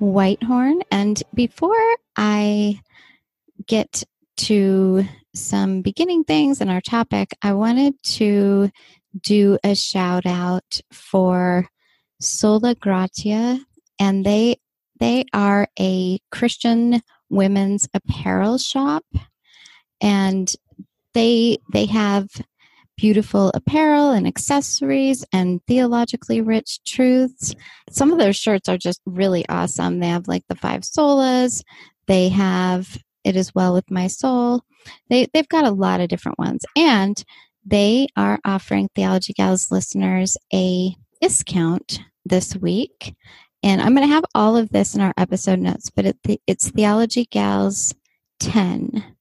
Whitehorn. And before I get to some beginning things in our topic, I wanted to do a shout out for Sola Gratia, and they they are a Christian women's apparel shop, and they they have beautiful apparel and accessories and theologically rich truths. Some of their shirts are just really awesome. They have like the five solas, they have It Is Well With My Soul. They, they've got a lot of different ones. And they are offering Theology Gals listeners a discount this week. And I'm going to have all of this in our episode notes, but it, it's Theology Gals 10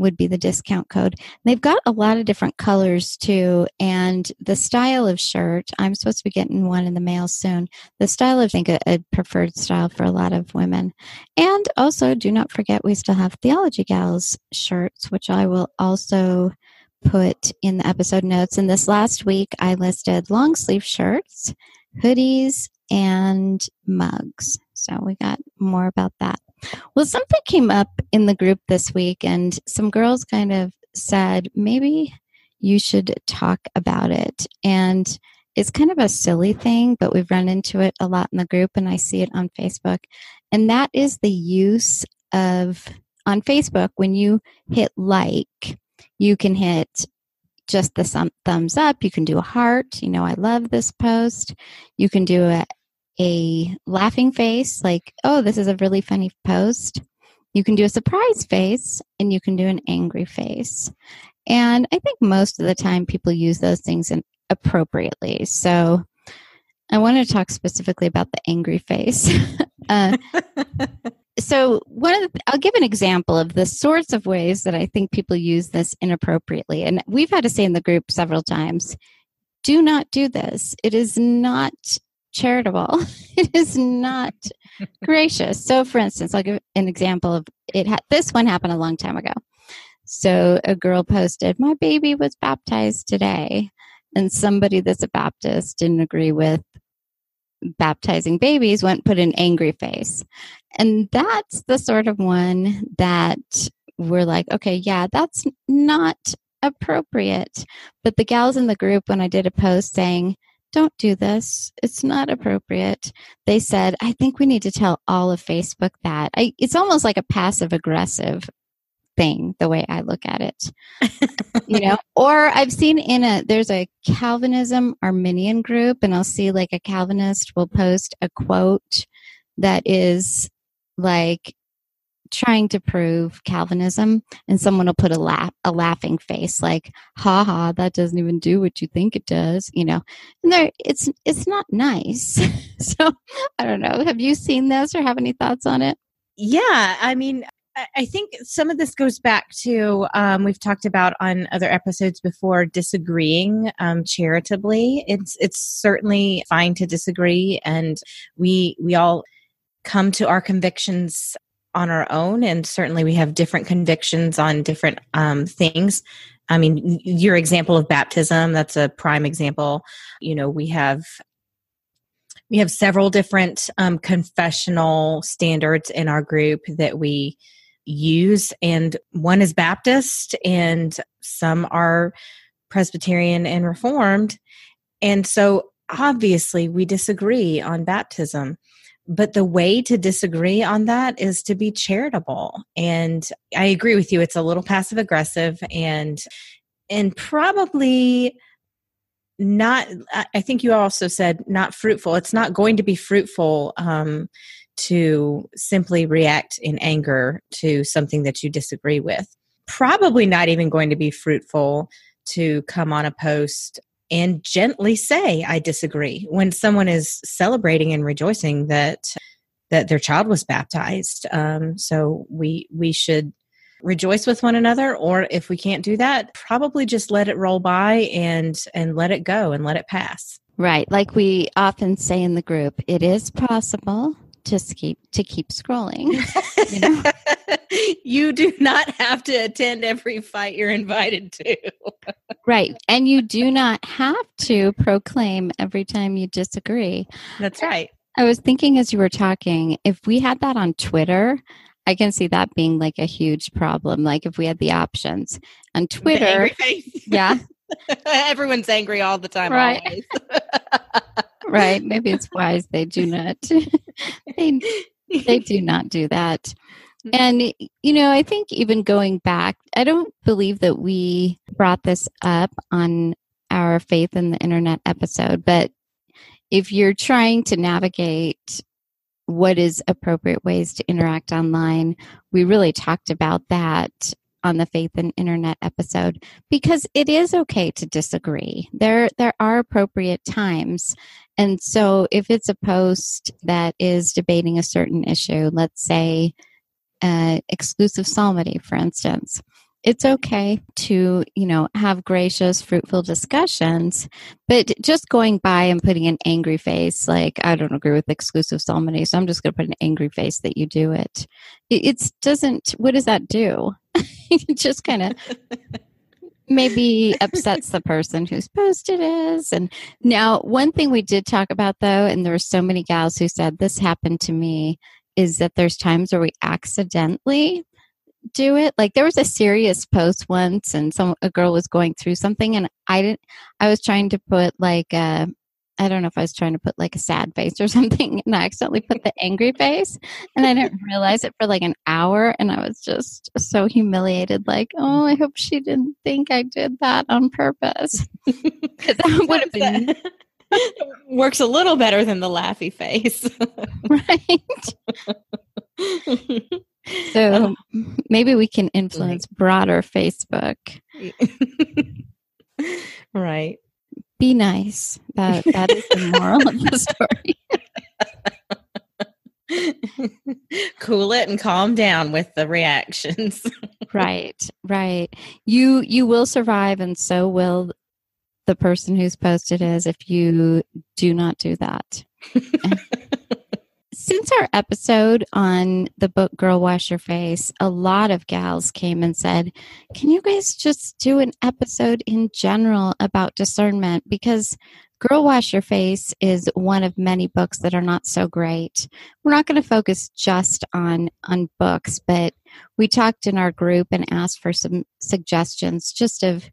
would be the discount code. They've got a lot of different colors too, and the style of shirt. I'm supposed to be getting one in the mail soon. The style, I think, a, a preferred style for a lot of women. And also, do not forget, we still have Theology Gals shirts, which I will also put in the episode notes. And this last week, I listed long sleeve shirts, hoodies, and mugs. So we got more about that. Well, something came up in the group this week, and some girls kind of said, maybe you should talk about it. And it's kind of a silly thing, but we've run into it a lot in the group, and I see it on Facebook. And that is the use of, on Facebook, when you hit like, you can hit just the thumb, thumbs up. You can do a heart. You know, I love this post. You can do a, a laughing face, like, oh, this is a really funny post. You can do a surprise face and you can do an angry face. And I think most of the time people use those things in, appropriately. So I want to talk specifically about the angry face. uh, so one of the, I'll give an example of the sorts of ways that I think people use this inappropriately. And we've had to say in the group several times, do not do this. It is not charitable. it is not gracious. So, for instance, I'll give an example of it. Ha- this one happened a long time ago. So, a girl posted, "My baby was baptized today," and somebody that's a Baptist didn't agree with baptizing babies. Went put an angry face, and that's the sort of one that we're like, okay, yeah, that's not appropriate. But the gals in the group, when I did a post saying don't do this. It's not appropriate. They said, I think we need to tell all of Facebook that. I, it's almost like a passive aggressive thing, the way I look at it. you know, or I've seen in a, there's a Calvinism Arminian group, and I'll see like a Calvinist will post a quote that is like, trying to prove Calvinism, and someone will put a laugh a laughing face, like "ha ha," that doesn't even do what you think it does, you know. And there, it's it's not nice. so I don't know. Have you seen this or have any thoughts on it? Yeah, I mean, I think some of this goes back to um, we've talked about on other episodes before disagreeing um, charitably. It's it's certainly fine to disagree, and we we all come to our convictions on our own, and certainly we have different convictions on different um, things. I mean, your example of baptism, that's a prime example. You know, we have we have several different um, confessional standards in our group that we use and one is baptist and some are presbyterian and reformed and so obviously we disagree on baptism but the way to disagree on that is to be charitable. And i agree with you it's a little passive aggressive and and probably not i think you also said not fruitful. It's not going to be fruitful um, to simply react in anger to something that you disagree with. Probably not even going to be fruitful to come on a post and gently say i disagree when someone is celebrating and rejoicing that that their child was baptized. Um, so we we should rejoice with one another or if we can't do that probably just let it roll by and and let it go and let it pass. Right. Like we often say in the group it is possible to keep to keep scrolling you know? You do not have to attend every fight you're invited to. Right and you do not have to proclaim every time you disagree. That's right. I was thinking as you were talking if we had that on twitter I can see that being like a huge problem. Like if we had the options. On Twitter, yeah, everyone's angry all the time. Right, right. Maybe it's wise they do not. they they do not do that. Mm-hmm. And you know, I think even going back, I don't believe that we brought this up on our faith in the internet episode, but if you're trying to navigate what is appropriate ways to interact online. We really talked about that on the faith and internet episode because it is okay to disagree. There there are appropriate times. And so if it's a post that is debating a certain issue, let's say uh, exclusive psalmody, for instance, it's okay to you know have gracious fruitful discussions but just going by and putting an angry face like i don't agree with exclusive psalmody so i'm just going to put an angry face that you do it it doesn't what does that do it just kind of maybe upsets the person whose post it is and now one thing we did talk about though and there were so many gals who said this happened to me is that there's times where we accidentally do it. Like there was a serious post once, and some a girl was going through something, and I didn't. I was trying to put like a. I don't know if I was trying to put like a sad face or something, and I accidentally put the angry face, and I didn't realize it for like an hour, and I was just so humiliated. Like, oh, I hope she didn't think I did that on purpose, because that would have been works a little better than the laughy face, right? So uh-huh. maybe we can influence broader Facebook. right. Be nice. That that is the moral of the story. cool it and calm down with the reactions. right. Right. You you will survive and so will the person who's posted is if you do not do that since our episode on the book Girl Wash Your Face, a lot of gals came and said, Can you guys just do an episode in general about discernment? Because Girl Wash Your Face is one of many books that are not so great. We're not going to focus just on on books, but we talked in our group and asked for some suggestions just of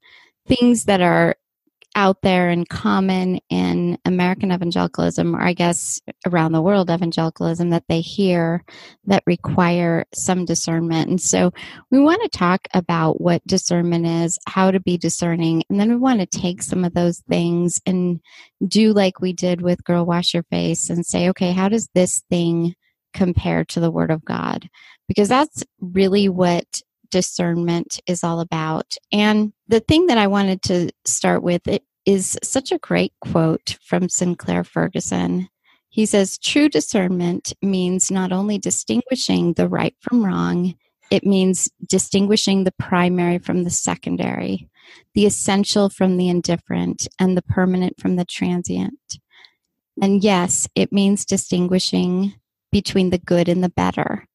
things that are out there and common in American evangelicalism, or I guess around the world evangelicalism, that they hear that require some discernment. And so we want to talk about what discernment is, how to be discerning, and then we want to take some of those things and do like we did with Girl Wash Your Face and say, okay, how does this thing compare to the Word of God? Because that's really what discernment is all about. And the thing that I wanted to start with it is such a great quote from Sinclair Ferguson. He says, True discernment means not only distinguishing the right from wrong, it means distinguishing the primary from the secondary, the essential from the indifferent, and the permanent from the transient. And yes, it means distinguishing between the good and the better.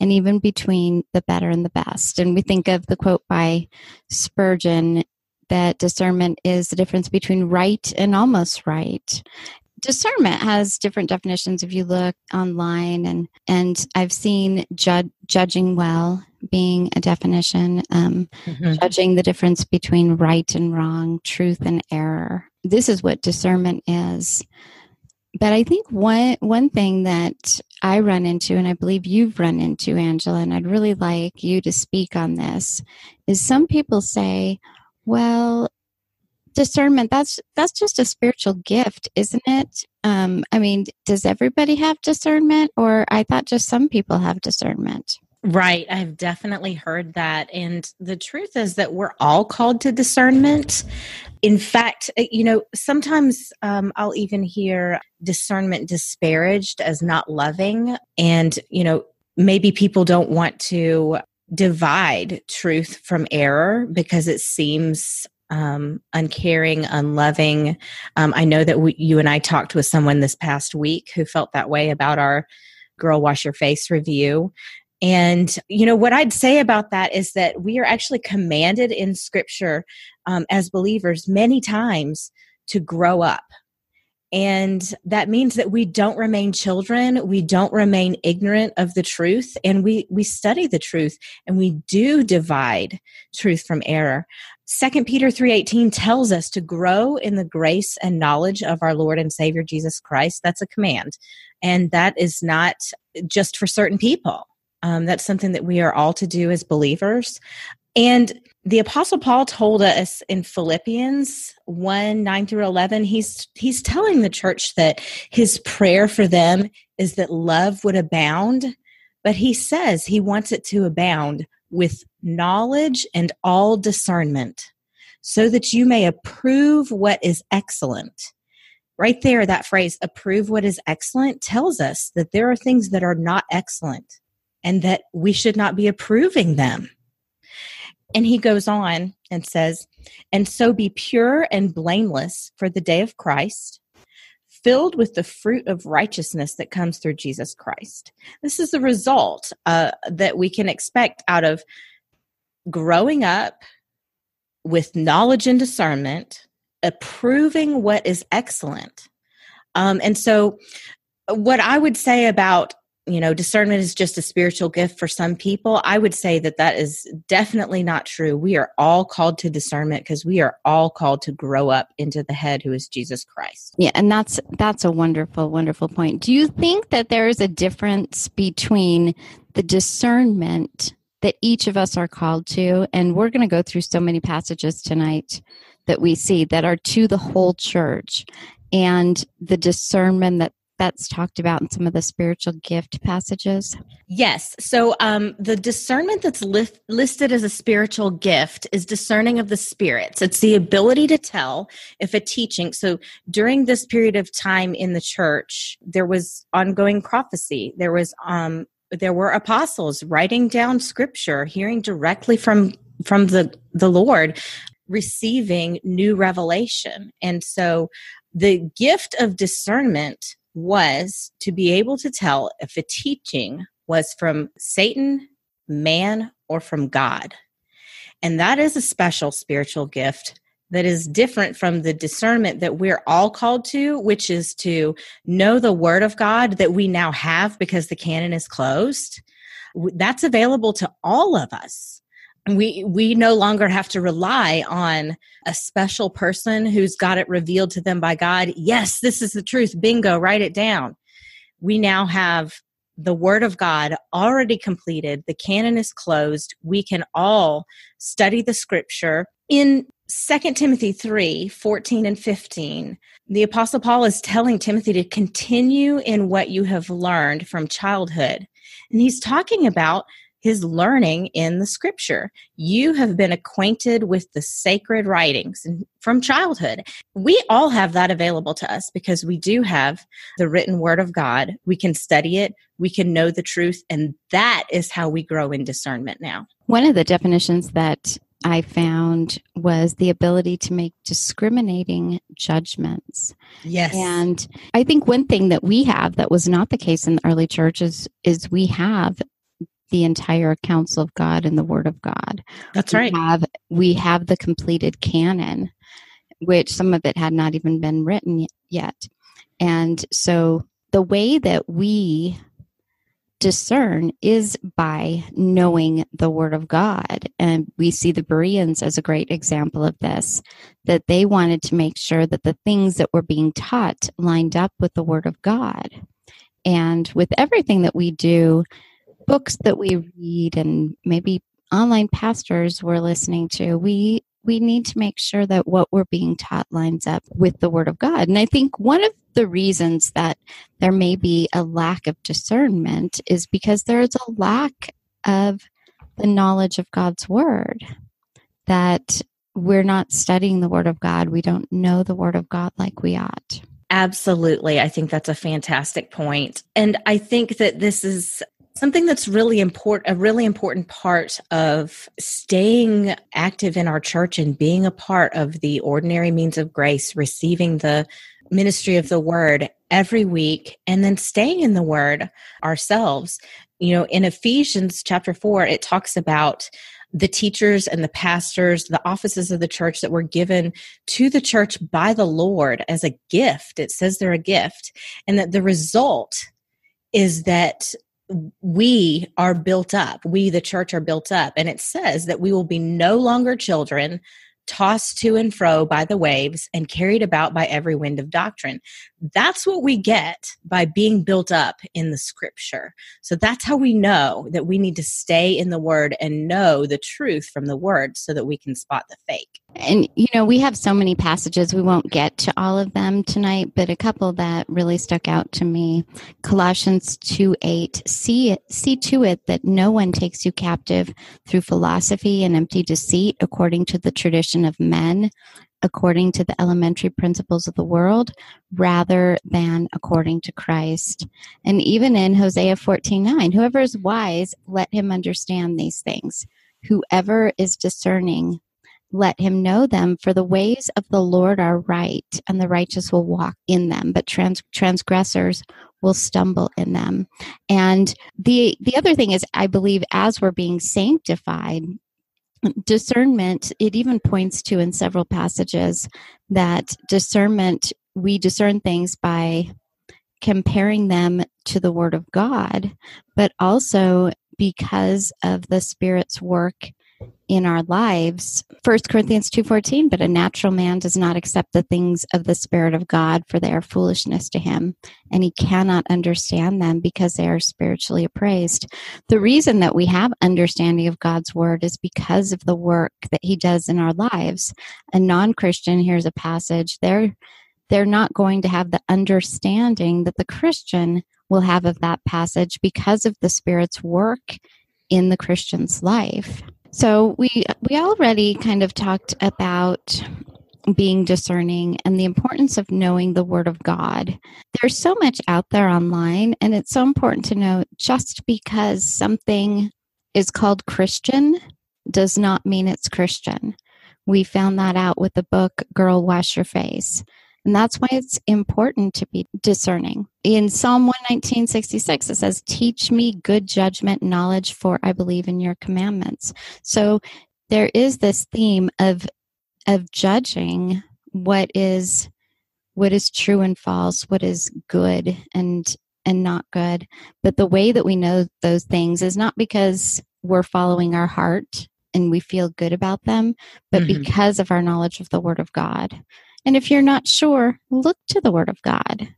And even between the better and the best. And we think of the quote by Spurgeon that discernment is the difference between right and almost right discernment has different definitions if you look online and and i've seen ju- judging well being a definition um, mm-hmm. judging the difference between right and wrong truth and error this is what discernment is but i think one one thing that i run into and i believe you've run into angela and i'd really like you to speak on this is some people say well discernment that's that's just a spiritual gift isn't it? Um i mean does everybody have discernment or i thought just some people have discernment Right. I've definitely heard that. And the truth is that we're all called to discernment. In fact, uh, you know, sometimes um, I'll even hear discernment disparaged as not loving. And, you know, maybe people don't want to divide truth from error because it seems um, uncaring, unloving. Um, I know that we, you and I talked with someone this past week who felt that way about our Girl Wash Your Face review. And, you know, what I'd say about that is that we are actually commanded in scripture um, as believers many times to grow up. And that means that we don't remain children, we don't remain ignorant of the truth, and we, we study the truth and we do divide truth from error. Second Peter 3:18 tells us to grow in the grace and knowledge of our Lord and Savior Jesus Christ. That's a command. And that is not just for certain people. Um, that's something that we are all to do as believers. And the apostle paul told us in philippians 1 9 through 11 he's he's telling the church that his prayer for them is that love would abound but he says he wants it to abound with knowledge and all discernment, so that you may approve what is excellent. Right there, that phrase, approve what is excellent, tells us that there are things that are not excellent and that we should not be approving them. And he goes on and says, And so be pure and blameless for the day of Christ, filled with the fruit of righteousness that comes through Jesus Christ. This is the result uh, that we can expect out of growing up with knowledge and discernment, approving what is excellent. Um, and so, what I would say about you know discernment is just a spiritual gift for some people. I would say that that is definitely not true. We are all called to discernment because we are all called to grow up into the head who is jesus christ. Yeah and that's that's a wonderful wonderful point. Do you think that there is a difference between the discernment that each of us are called to and we're going to go through so many passages tonight that we see that are to the whole church and the discernment that that's talked about in some of the spiritual gift passages? Yes. So um, the discernment that's li- listed as a spiritual gift is discerning of the spirits. It's the ability to tell if a teaching. So during this period of time in the church, there was ongoing prophecy. There was um, there were apostles writing down scripture, hearing directly from from the the Lord receiving new revelation. And so the gift of discernment was to be able to tell if a teaching was from Satan, man, or from God. And that is a special spiritual gift that is different from the discernment that we're all called to, which is to know the word of God that we now have because the canon is closed. That's available to all of us we we no longer have to rely on a special person who's got it revealed to them by God. Yes, this is the truth. Bingo, write it down. We now have the word of God already completed. The canon is closed. We can all study the scripture in 2 Timothy 3 14 and 15, the Apostle Paul is telling Timothy to continue in what you have learned from childhood. And he's talking about his learning in the scripture. You have been acquainted with the sacred writings from childhood. We all have that available to us because we do have the written word of God. We can study it, we can know the truth, and that is how we grow in discernment now. One of the definitions that I found was the ability to make discriminating judgments. Yes. And I think one thing that we have that was not the case in the early church is, is we have the entire counsel of God and the Word of God. That's we right. Have, we have the completed canon, which some of it had not even been written yet. And so the way that we discern is by knowing the Word of God. And we see the Bereans as a great example of this, that they wanted to make sure that the things that were being taught lined up with the Word of God. And with everything that we do, books that we read and maybe online pastors we're listening to, we we need to make sure that what we're being taught lines up with the word of God. And I think one of the reasons that there may be a lack of discernment is because there is a lack of the knowledge of God's word. That we're not studying the word of God. We don't know the word of God like we ought. Absolutely. I think that's a fantastic point. And I think that this is something that's really important a really important part of staying active in our church and being a part of the ordinary means of grace receiving the ministry of the word every week and then staying in the word ourselves you know in ephesians chapter 4 it talks about the teachers and the pastors, the offices of the church that were given to the church by the Lord as a gift. It says they're a gift. And that the result is that we are built up. We, the church, are built up. And it says that we will be no longer children tossed to and fro by the waves and carried about by every wind of doctrine. That's what we get by being built up in the scripture. So that's how we know that we need to stay in the word and know the truth from the word so that we can spot the fake. And, you know, we have so many passages, we won't get to all of them tonight, but a couple that really stuck out to me Colossians 2 8. See, see to it that no one takes you captive through philosophy and empty deceit according to the tradition of men, according to the elementary principles of the world, rather than according to Christ. And even in Hosea 14 9, whoever is wise, let him understand these things. Whoever is discerning, let him know them for the ways of the lord are right and the righteous will walk in them but trans- transgressors will stumble in them and the the other thing is i believe as we're being sanctified discernment it even points to in several passages that discernment we discern things by comparing them to the word of god but also because of the spirit's work in our lives 1 corinthians 2.14 but a natural man does not accept the things of the spirit of god for they are foolishness to him and he cannot understand them because they are spiritually appraised. The reason that we have understanding of god's word is because of the work that he does in our lives. A non-christian here's a passage they're they're not going to have the understanding that the christian will have of that passage because of the spirit's work in the christian's life so we we already kind of talked about being discerning and the importance of knowing the word of God. There's so much out there online and it's so important to know just because something is called Christian does not mean it's Christian. We found that out with the book Girl Wash Your Face. And that's why it's important to be discerning. In Psalm 119.66, it says, Teach me good judgment knowledge, for I believe in your commandments. So there is this theme of of judging what is what is true and false, what is good and and not good. But the way that we know those things is not because we're following our heart and we feel good about them, but mm-hmm. because of our knowledge of the Word of God. And if you're not sure, look to the Word of God.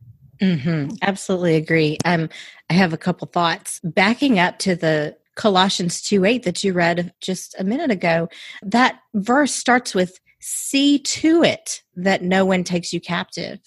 Mm-hmm. Absolutely agree. Um, I have a couple thoughts. Backing up to the Colossians 2 8 that you read just a minute ago, that verse starts with, See to it that no one takes you captive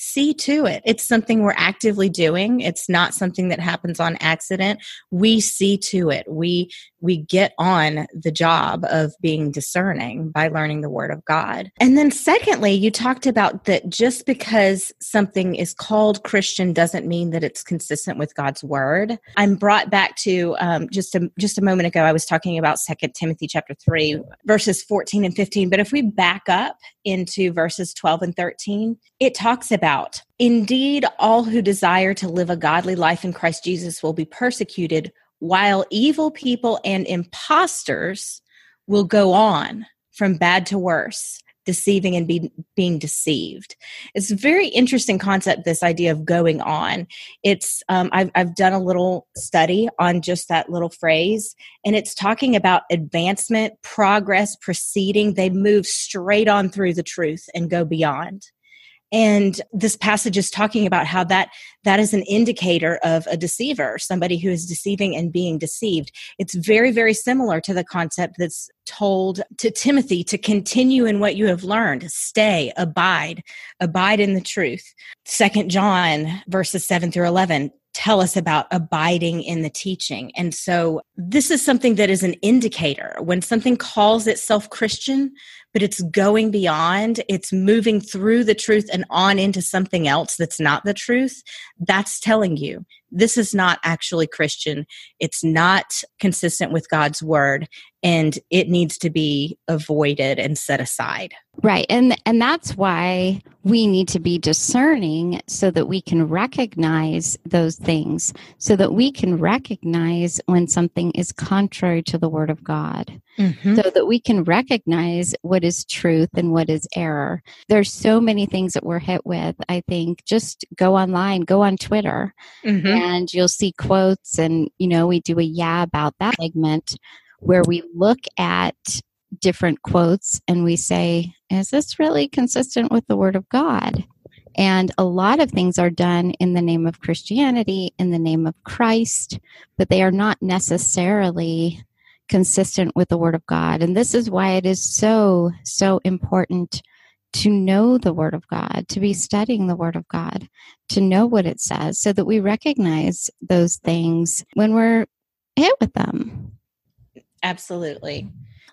see to it. It's something we're actively doing. It's not something that happens on accident. We see to it. We we get on the job of being discerning by learning the word of God. And then secondly, you talked about that just because something is called Christian doesn't mean that it's consistent with God's word. I'm brought back to um, just a just a moment ago. I was talking about Second Timothy chapter three, verses 14 and 15. But if we back up into verses 12 and 13, it talks about, Indeed, all who desire to live a godly life in Christ Jesus will be persecuted while evil people and imposters will go on from bad to worse deceiving and be, being deceived. It's a very interesting concept, this idea of going on. It's, um, I've, I've done a little study on just that little phrase, and it's talking about advancement, progress, proceeding. They move straight on through the truth and go beyond and this passage is talking about how that that is an indicator of a deceiver somebody who is deceiving and being deceived. It's very very similar to the concept that's told to timothy to continue in what you have learned. Stay abide abide in the truth. Second john verses 7 through 11 tell us about abiding in the teaching. And so this is something that is an indicator. When something calls itself Christian, but it's going beyond, it's moving through the truth and on into something else that's not the truth. That's telling you this is not actually Christian. It's not consistent with God's word and it needs to be avoided and set aside. Right. And and that's why we need to be discerning so that we can recognize those things, so that we can recognize when something is contrary to the word of God. Mm-hmm. So that we can recognize what is truth and what is error. There's so many things that we're hit with. I think just go online, go on Twitter, mm-hmm. Mm-hmm. and you'll see quotes and you know, we do a yeah about that segment where we look at different quotes and we say, is this really consistent with the Word of God? And a lot of things are done in the name of Christianity, in the name of Christ, but they are not necessarily consistent with the Word of God. And this is why it is so, so important to know the Word of God, to be studying the Word of God, to know what it says, so that we recognize those things when we're hit with them. Absolutely.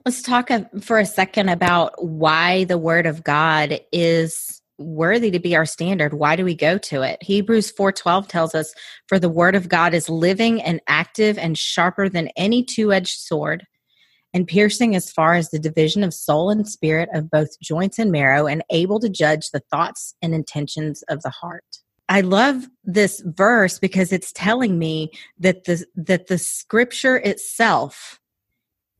Let's talk uh, for a second about why the Word of God is worthy to be our standard why do we go to it hebrews 4.12 tells us for the word of god is living and active and sharper than any two-edged sword and piercing as far as the division of soul and spirit of both joints and marrow and able to judge the thoughts and intentions of the heart I love this verse because it's telling me that the that the scripture itself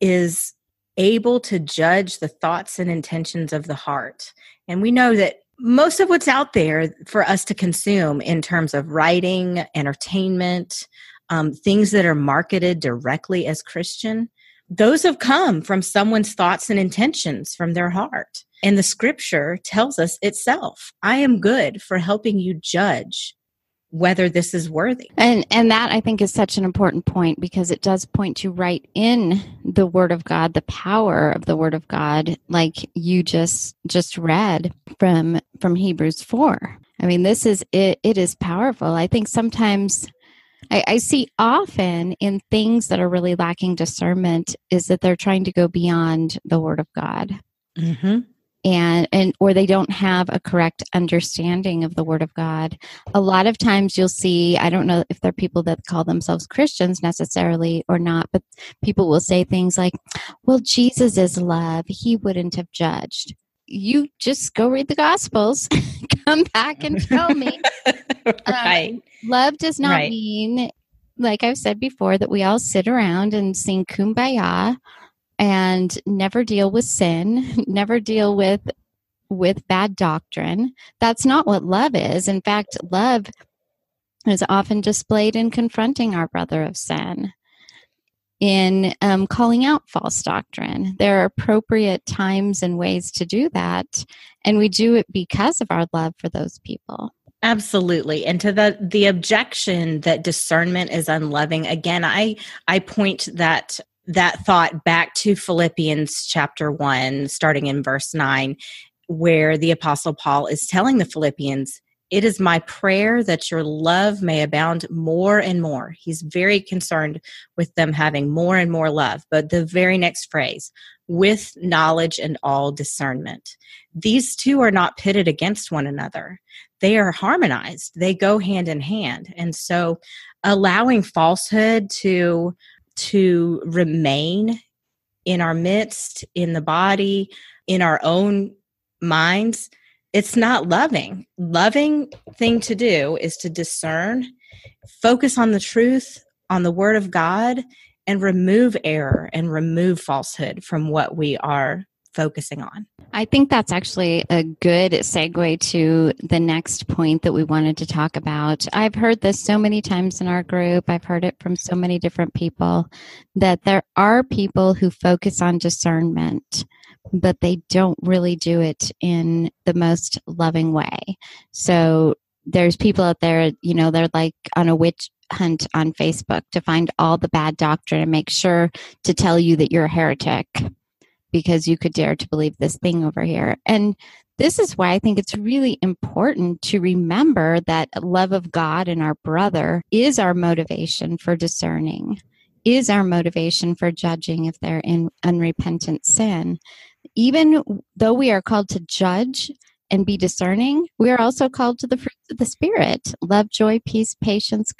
is able to judge the thoughts and intentions of the heart. And we know that most of what's out there for us to consume in terms of writing, entertainment, um, things that are marketed directly as Christian, those have come from someone's thoughts and intentions from their heart. And the scripture tells us itself I am good for helping you judge whether this is worthy. And and that I think is such an important point because it does point to right in the word of God, the power of the word of God, like you just just read from from Hebrews 4. I mean, this is it it is powerful. I think sometimes I, I see often in things that are really lacking discernment is that they're trying to go beyond the word of God. Mm-hmm. And and or they don't have a correct understanding of the word of god. A lot of times you'll see i don't know if they're people that call themselves christians necessarily or not but people will say things like well jesus is love. He wouldn't have judged. You just go read the gospels. Come back and tell me right um, love does not right. mean like i've said before that we all sit around and sing kumbaya and never deal with sin, never deal with with bad doctrine. That's not what love is. In fact, love is often displayed in confronting our brother of sin, in um, calling out false doctrine. There are appropriate times and ways to do that, and we do it because of our love for those people. Absolutely. And to the the objection that discernment is unloving, again, I I point that that thought back to Philippians chapter 1, starting in verse 9, where the Apostle Paul is telling the Philippians, It is my prayer that your love may abound more and more. He's very concerned with them having more and more love. But the very next phrase, with knowledge and all discernment. These two are not pitted against one another. They are harmonized. They go hand in hand. And so allowing falsehood to to remain in our midst, in the body, in our own minds, it's not loving. Loving thing to do is to discern, focus on the truth, on the word of God and remove error and remove falsehood from what we are focusing on. I think that's actually a good segue to the next point that we wanted to talk about. I've heard this so many times in our group, I've heard it from so many different people that there are people who focus on discernment, but they don't really do it in the most loving way. So there's people out there, you know, they're like on a witch hunt on Facebook to find all the bad doctrine and make sure to tell you that you're a heretic because you could dare to believe this thing over here. And this is why I think it's really important to remember that love of God and our brother is our motivation for discerning, is our motivation for judging if they're in unrepentant sin. Even though we are called to judge and be discerning, we are also called to the fruits of the Spirit love, joy, peace, patience,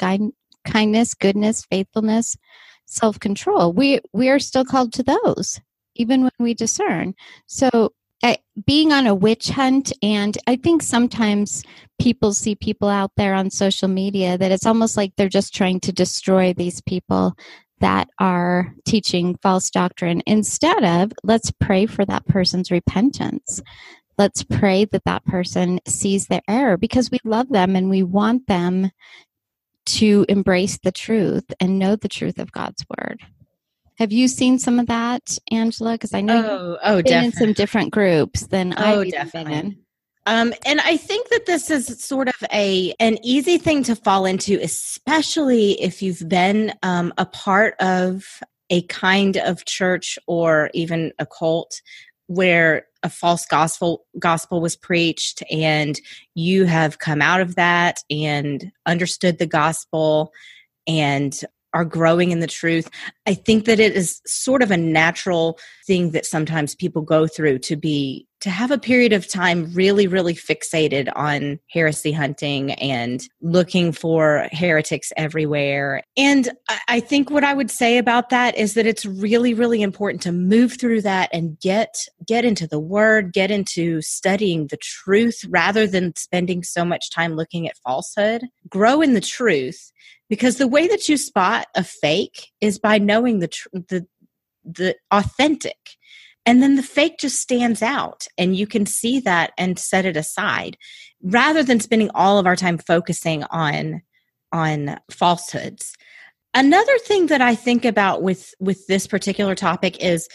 kindness, goodness, faithfulness, self control. We, we are still called to those even when we discern. So, uh, being on a witch hunt, and I think sometimes people see people out there on social media that it's almost like they're just trying to destroy these people that are teaching false doctrine instead of let's pray for that person's repentance. Let's pray that that person sees their error because we love them and we want them to embrace the truth and know the truth of God's word. Have you seen some of that, Angela? Because I know oh, oh, been definitely. in some different groups than oh, I've definitely. been in. Um, and I think that this is sort of a an easy thing to fall into, especially if you've been um, a part of a kind of church or even a cult where a false gospel gospel was preached and you have come out of that and understood the gospel and are growing in the truth. I think that it is sort of a natural thing that sometimes people go through to be to have a period of time really really fixated on heresy hunting and looking for heretics everywhere. And I think what I would say about that is that it's really really important to move through that and get get into the word, get into studying the truth rather than spending so much time looking at falsehood. Grow in the truth because the way that you spot a fake is by knowing the tr- the the authentic. And then the fake just stands out and you can see that and set it aside rather than spending all of our time focusing on on falsehoods. Another thing that i think about with with this particular topic is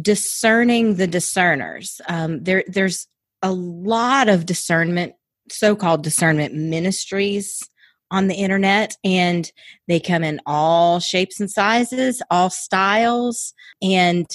discerning the discerners. Um, there there's a lot of discernment so-called discernment ministries on the internet and they come in all shapes and sizes, all styles. And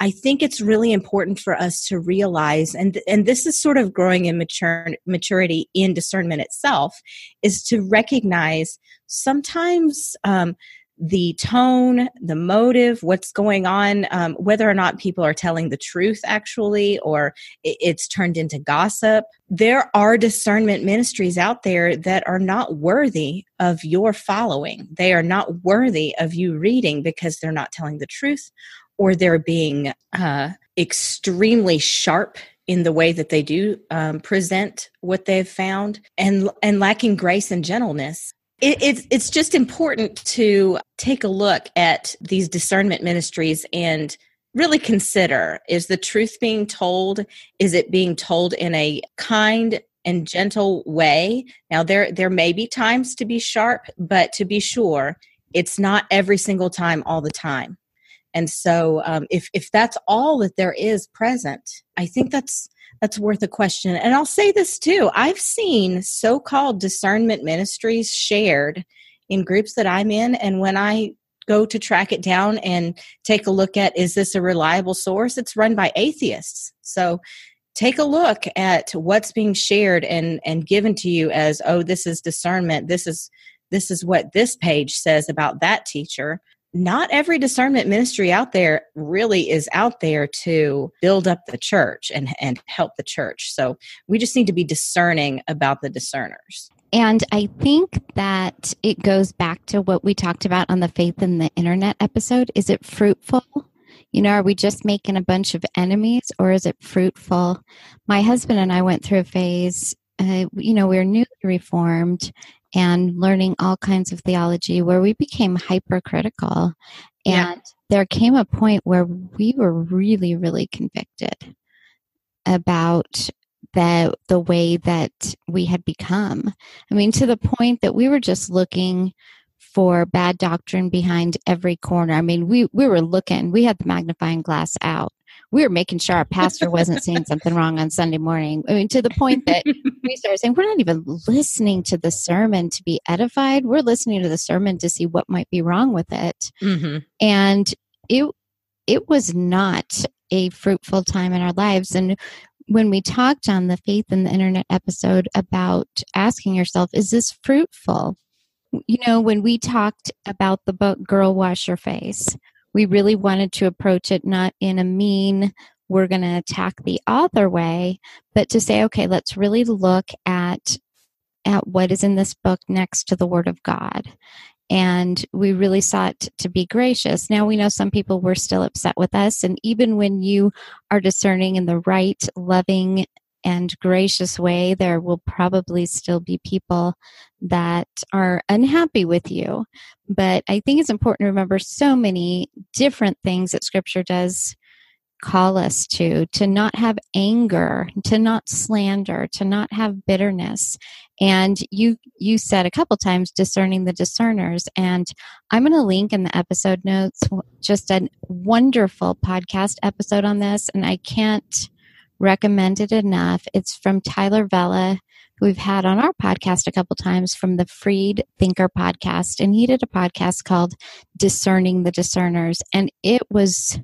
I think it's really important for us to realize, and and this is sort of growing in mature, maturity in discernment itself, is to recognize sometimes um, the tone, the motive, what's going on, um, whether or not people are telling the truth actually, or it's turned into gossip. There are discernment ministries out there that are not worthy of your following. They are not worthy of you reading because they're not telling the truth or they're being uh, extremely sharp in the way that they do um, present what they've found and and lacking grace and gentleness it, it's it's just important to take a look at these discernment ministries and really consider is the truth being told? Is it being told in a kind and gentle way? Now there there may be times to be sharp but to be sure it's not every single time all the time. And so um, if if that's all that there is present i think that's that's worth a question. And I'll say this too I've seen so called discernment ministries shared in groups that I'm in. And when I go to track it down and take a look at is this a reliable source, it's run by atheists. So take a look at what's being shared and, and given to you as, oh, this is discernment. This is this is what this page says about that teacher not every discernment ministry out there really is out there to build up the church and, and help the church. So we just need to be discerning about the discerners. And I think that it goes back to what we talked about on the Faith in the Internet episode. Is it fruitful? You know, are we just making a bunch of enemies or is it fruitful? My husband and I went through a phase, uh, you know, we were newly reformed and learning all kinds of theology where we became hypercritical. And Yeah. there came a point where we were really, really convicted about the the way that we had become. I mean, to the point that we were just looking for bad doctrine behind every corner. I mean, we we were looking. We had the magnifying glass out. We were making sure our pastor wasn't saying something wrong on Sunday morning. I mean, to the point that we started saying we're not even listening to the sermon to be edified. We're listening to the sermon to see what might be wrong with it Mhm. and it it was not a fruitful time in our lives and when we talked on the faith in the internet episode about asking yourself is this fruitful you know when we talked about the book girl wash your face we really wanted to approach it not in a mean we're going to attack the author way but to say okay let's really look at at what is in this book next to the word of god and we really sought to be gracious. Now we know some people were still upset with us, and even when you are discerning in the right, loving, and gracious way, there will probably still be people that are unhappy with you. But I think it's important to remember so many different things that Scripture does call us to to not have anger to not slander to not have bitterness and you you said a couple times discerning the discerners and i'm going to link in the episode notes just a wonderful podcast episode on this and i can't recommend it enough it's from Tyler Vela who we've had on our podcast a couple times from the freed thinker podcast and he did a podcast called discerning the discerners and it was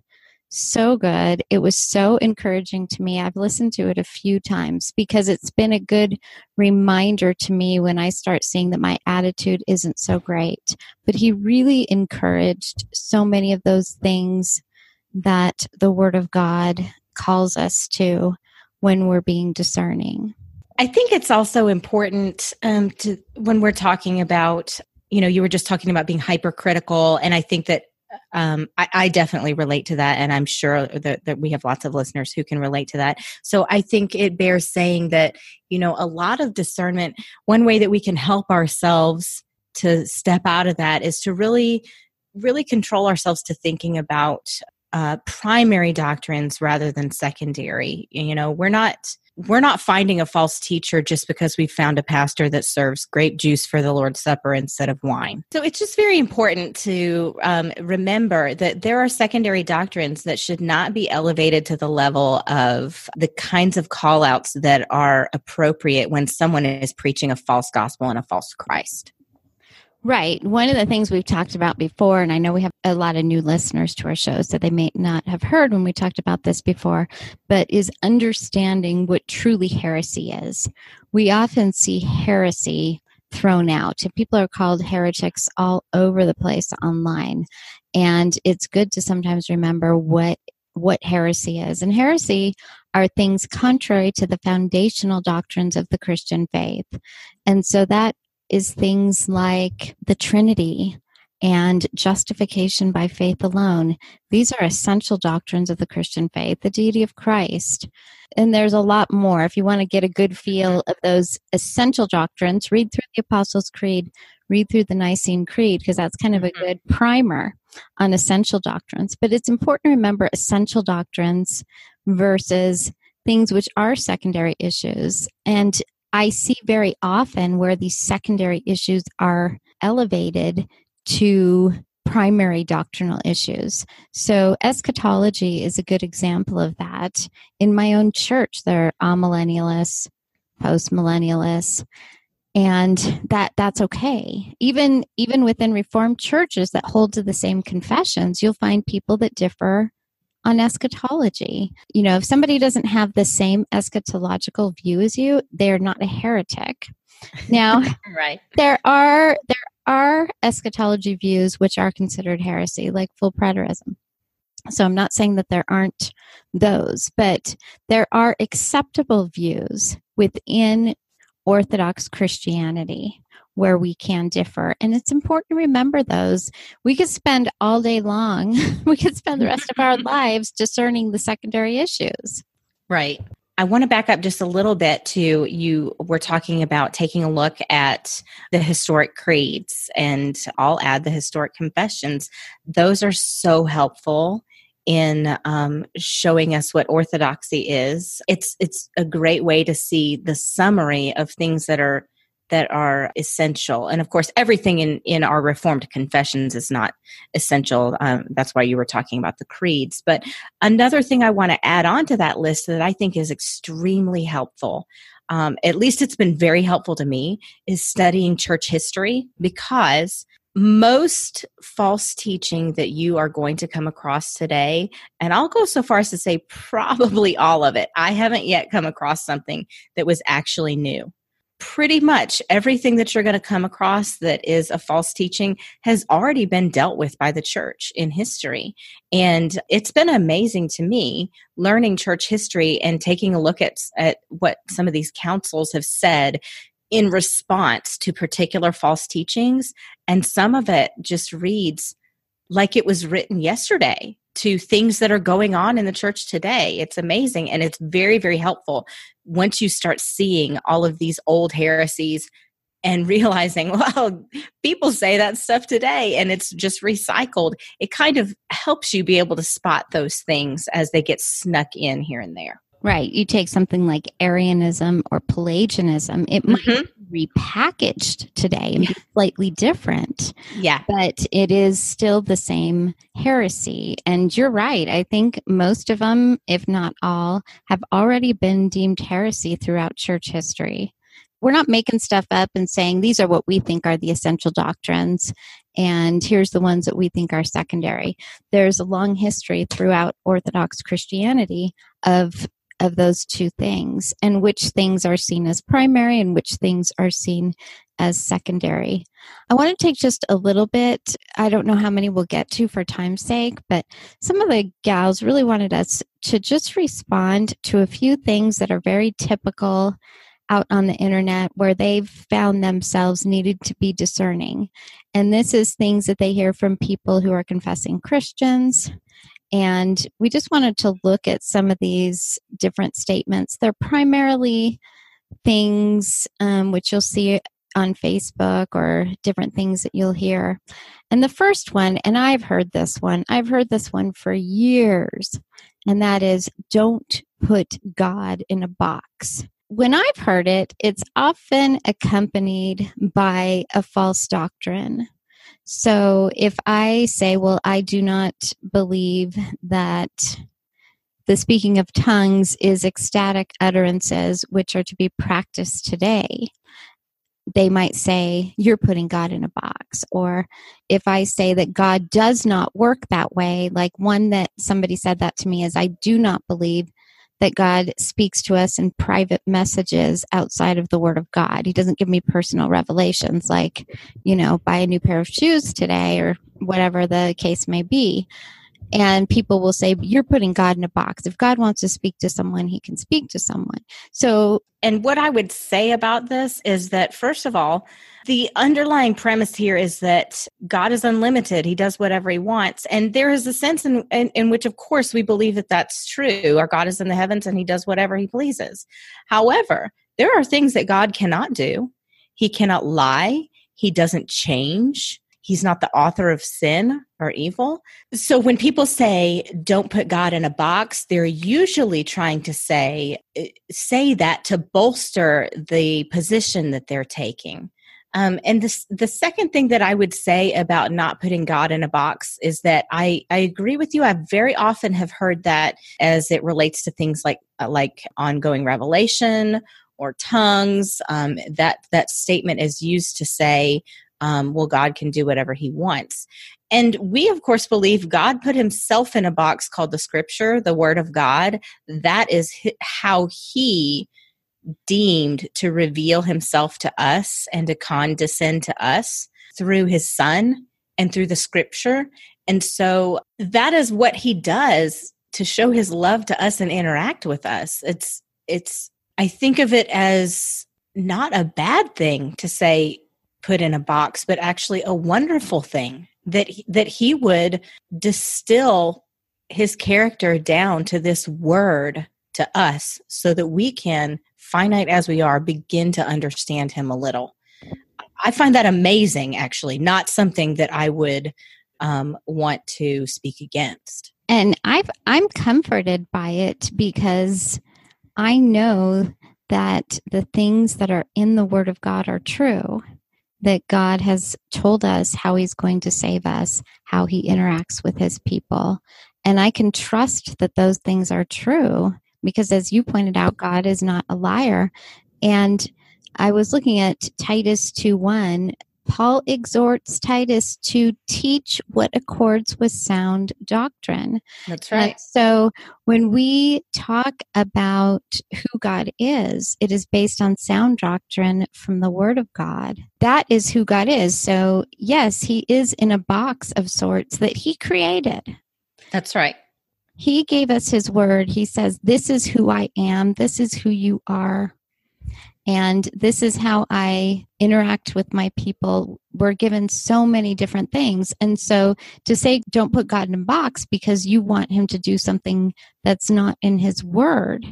so good. It was so encouraging to me. I've listened to it a few times because it's been a good reminder to me when I start seeing that my attitude isn't so great. But he really encouraged so many of those things that the Word of God calls us to when we're being discerning. I think it's also important um, to when we're talking about, you know, you were just talking about being hypercritical, and I think that um, I, I definitely relate to that, and I'm sure that, that we have lots of listeners who can relate to that. So I think it bears saying that, you know, a lot of discernment. One way that we can help ourselves to step out of that is to really, really control ourselves to thinking about uh, primary doctrines rather than secondary. You know, we're not we're not finding a false teacher just because we found a pastor that serves grape juice for the Lord's Supper instead of wine. So it's just very important to um, remember that there are secondary doctrines that should not be elevated to the level of the kinds of call outs that are appropriate when someone is preaching a false gospel and a false Christ. Right. One of the things we've talked about before, and I know we have a lot of new listeners to our show, so they may not have heard when we talked about this before, but is understanding what truly heresy is. We often see heresy thrown out, and people are called heretics all over the place online. And it's good to sometimes remember what what heresy is. And heresy are things contrary to the foundational doctrines of the Christian faith. And so that is things like the Trinity and justification by faith alone. These are essential doctrines of the Christian faith, the deity of Christ. And there's a lot more. If you want to get a good feel of those essential doctrines, read through the Apostles' Creed, read through the Nicene Creed, because that's kind of a mm-hmm. good primer on essential doctrines. But it's important to remember essential doctrines versus things which are secondary issues. And I see very often where these secondary issues are elevated to primary doctrinal issues. So, eschatology is a good example of that. In my own church, there are amillennialists, postmillennialists, and that that's okay. Even even within reformed churches that hold to the same confessions, you'll find people that differ on eschatology. You know, if somebody doesn't have the same eschatological view as you, they're not a heretic. Now, Right. there are there are eschatology views which are considered heresy, like full preterism. So I'm not saying that there aren't those, but there are acceptable views within Orthodox Christianity where we can differ. And it's important to remember those. We could spend all day long, we could spend the rest of our lives discerning the secondary issues. Right. I want to back up just a little bit to you were talking about taking a look at the historic creeds and I'll add the historic confessions. Those are so helpful in um, showing us what orthodoxy is. It's it's a great way to see the summary of things that are that are essential. And of course, everything in, in our Reformed confessions is not essential. Um, that's why you were talking about the creeds. But another thing I want to add on to that list that I think is extremely helpful, um, at least it's been very helpful to me, is studying church history because most false teaching that you are going to come across today, and I'll go so far as to say probably all of it, I haven't yet come across something that was actually new pretty much everything that you're going to come across that is a false teaching has already been dealt with by the church in history. And it's been amazing to me learning church history and taking a look at, at what some of these councils have said in response to particular false teachings. And some of it just reads like it was written yesterday to things that are going on in the church today. It's amazing and it's very, very helpful once you start seeing all of these old heresies and realizing, well, people say that stuff today and it's just recycled. It kind of helps you be able to spot those things as they get snuck in here and there. Right. You take something like Arianism or Pelagianism, it might mm-hmm. be repackaged today and yeah. be slightly different. Yeah. But it is still the same heresy. And you're right. I think most of them, if not all, have already been deemed heresy throughout church history. We're not making stuff up and saying these are what we think are the essential doctrines and here's the ones that we think are secondary. There's a long history throughout Orthodox Christianity of of those two things and which things are seen as primary and which things are seen as secondary. I want to take just a little bit. I don't know how many we'll get to for time's sake, but some of the gals really wanted us to just respond to a few things that are very typical out on the internet where they've found themselves needed to be discerning. And this is things that they hear from people who are confessing Christians, and we just wanted to look at some of these different statements. They're primarily things um, which you'll see on Facebook or different things that you'll hear. And the first one, and I've heard this one, I've heard this one for years, and that is don't put God in a box. When I've heard it, it's often accompanied by a false doctrine. So if I say, well, I do not believe that the speaking of tongues is ecstatic utterances which are to be practiced today, they might say, You're putting God in a box. Or if I say that God does not work that way, like one that somebody said that to me is, I do not believe that God speaks to us in private messages outside of the Word of God. He doesn't give me personal revelations like, you know, buy a new pair of shoes today or whatever the case may be. And people will say, You're putting God in a box. If God wants to speak to someone, he can speak to someone. So, and what I would say about this is that, first of all, the underlying premise here is that God is unlimited. He does whatever he wants. And there is a sense in, in, in, which, of course, we believe that that's true. Our God is in the heavens and he does whatever he pleases. However, there are things that God cannot do. He cannot lie. He doesn't change. He's not the author of sin or evil. So when people say, don't put God in a box, they're usually trying to say, say that to bolster the position that they're taking. Um, and this, the second thing that I would say about not putting God in a box is that I, I agree with you. I very often have heard that as it relates to things like uh, like ongoing revelation or tongues. Um, that that statement is used to say, um, "Well, God can do whatever He wants." And we, of course, believe God put Himself in a box called the Scripture, the Word of God. That is how He deemed to reveal himself to us and to condescend to us through his son and through the scripture. And so that is what he does to show his love to us and interact with us. It's it's I think of it as not a bad thing to say put in a box, but actually a wonderful thing that that he would distill his character down to this word to us so that we can, finite as we are, begin to understand Him a little. I find that amazing, actually, not something that I would um, want to speak against. And I've I'm comforted by it because I know that the things that are in the Word of God are true. That God has told us how He's going to save us, how He interacts with His people. And I can trust that those things are true because, as you pointed out, God is not a liar. And I was looking at Titus 2 1. Paul exhorts Titus to teach what accords with sound doctrine. That's uh, right. And so when we talk about who God is, it is based on sound doctrine from the Word of God. That is who God is. So, yes, He is in a box of sorts that He created. That's right. He gave us His Word. He says, This is who I am, this is who you are. And this is how I interact with my people. We're given so many different things. And so to say, don't put God in a box because you want him to do something that's not in his word,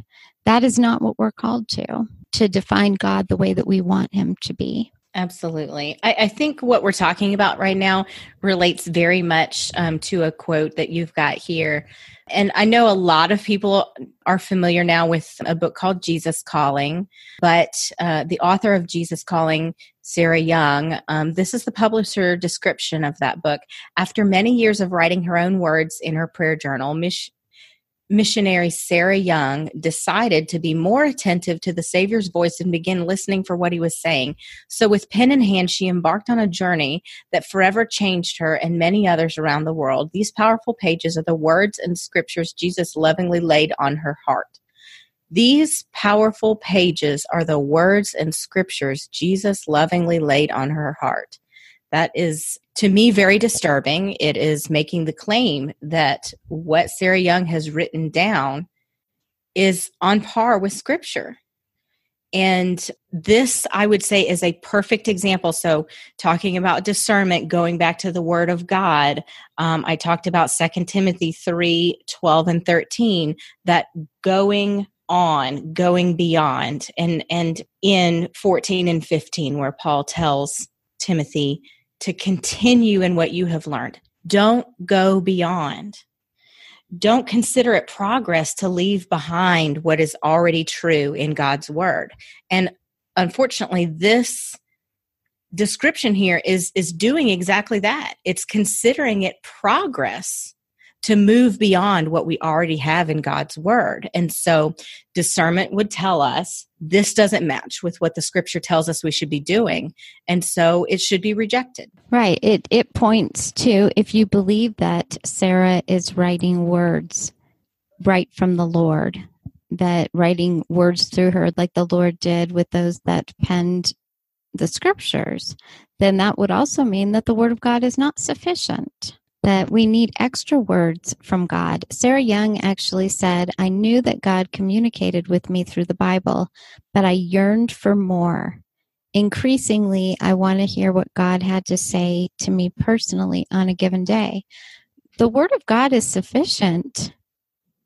that is not what we're called to, to define God the way that we want him to be. Absolutely. I, I, think what we're talking about right now relates very much um, to a quote that you've got here. And I know a lot of people are familiar now with a book called Jesus Calling, but uh, the author of Jesus Calling, Sarah Young, um, this is the publisher description of that book. After many years of writing her own words in her prayer journal, Mich- missionary Sarah Young decided to be more attentive to the Savior's voice and begin listening for what he was saying. So, with pen in hand, she embarked on a journey that forever changed her and many others around the world. These powerful pages are the words and scriptures Jesus lovingly laid on her heart. These powerful pages are the words and scriptures Jesus lovingly laid on her heart. That is to me very disturbing. It is making the claim that what Sarah Young has written down is on par with scripture. And this, I would say, is a perfect example. So, talking about discernment, going back to the Word of God, um, I talked about Second Timothy 3 12 and 13, that going on, going beyond, and, and in 14 and 15, where Paul tells Timothy to continue in what you have learned. Don't go beyond. Don't consider it progress to leave behind what is already true in God's word. And unfortunately, this description here is is doing exactly that. It's considering it progress to move beyond what we already have in God's word. And so discernment would tell us this doesn't match with what the scripture tells us we should be doing. And so it should be rejected. Right. It it points to if you believe that Sarah is writing words right from the Lord, that writing words through her like the Lord did with those that penned the scriptures, then that would also mean that the word of God is not sufficient that we need extra words from God. Sarah Young actually said, I knew that God communicated with me through the Bible, but I yearned for more. Increasingly, I want to hear what God had to say to me personally on a given day. The Word of God is sufficient.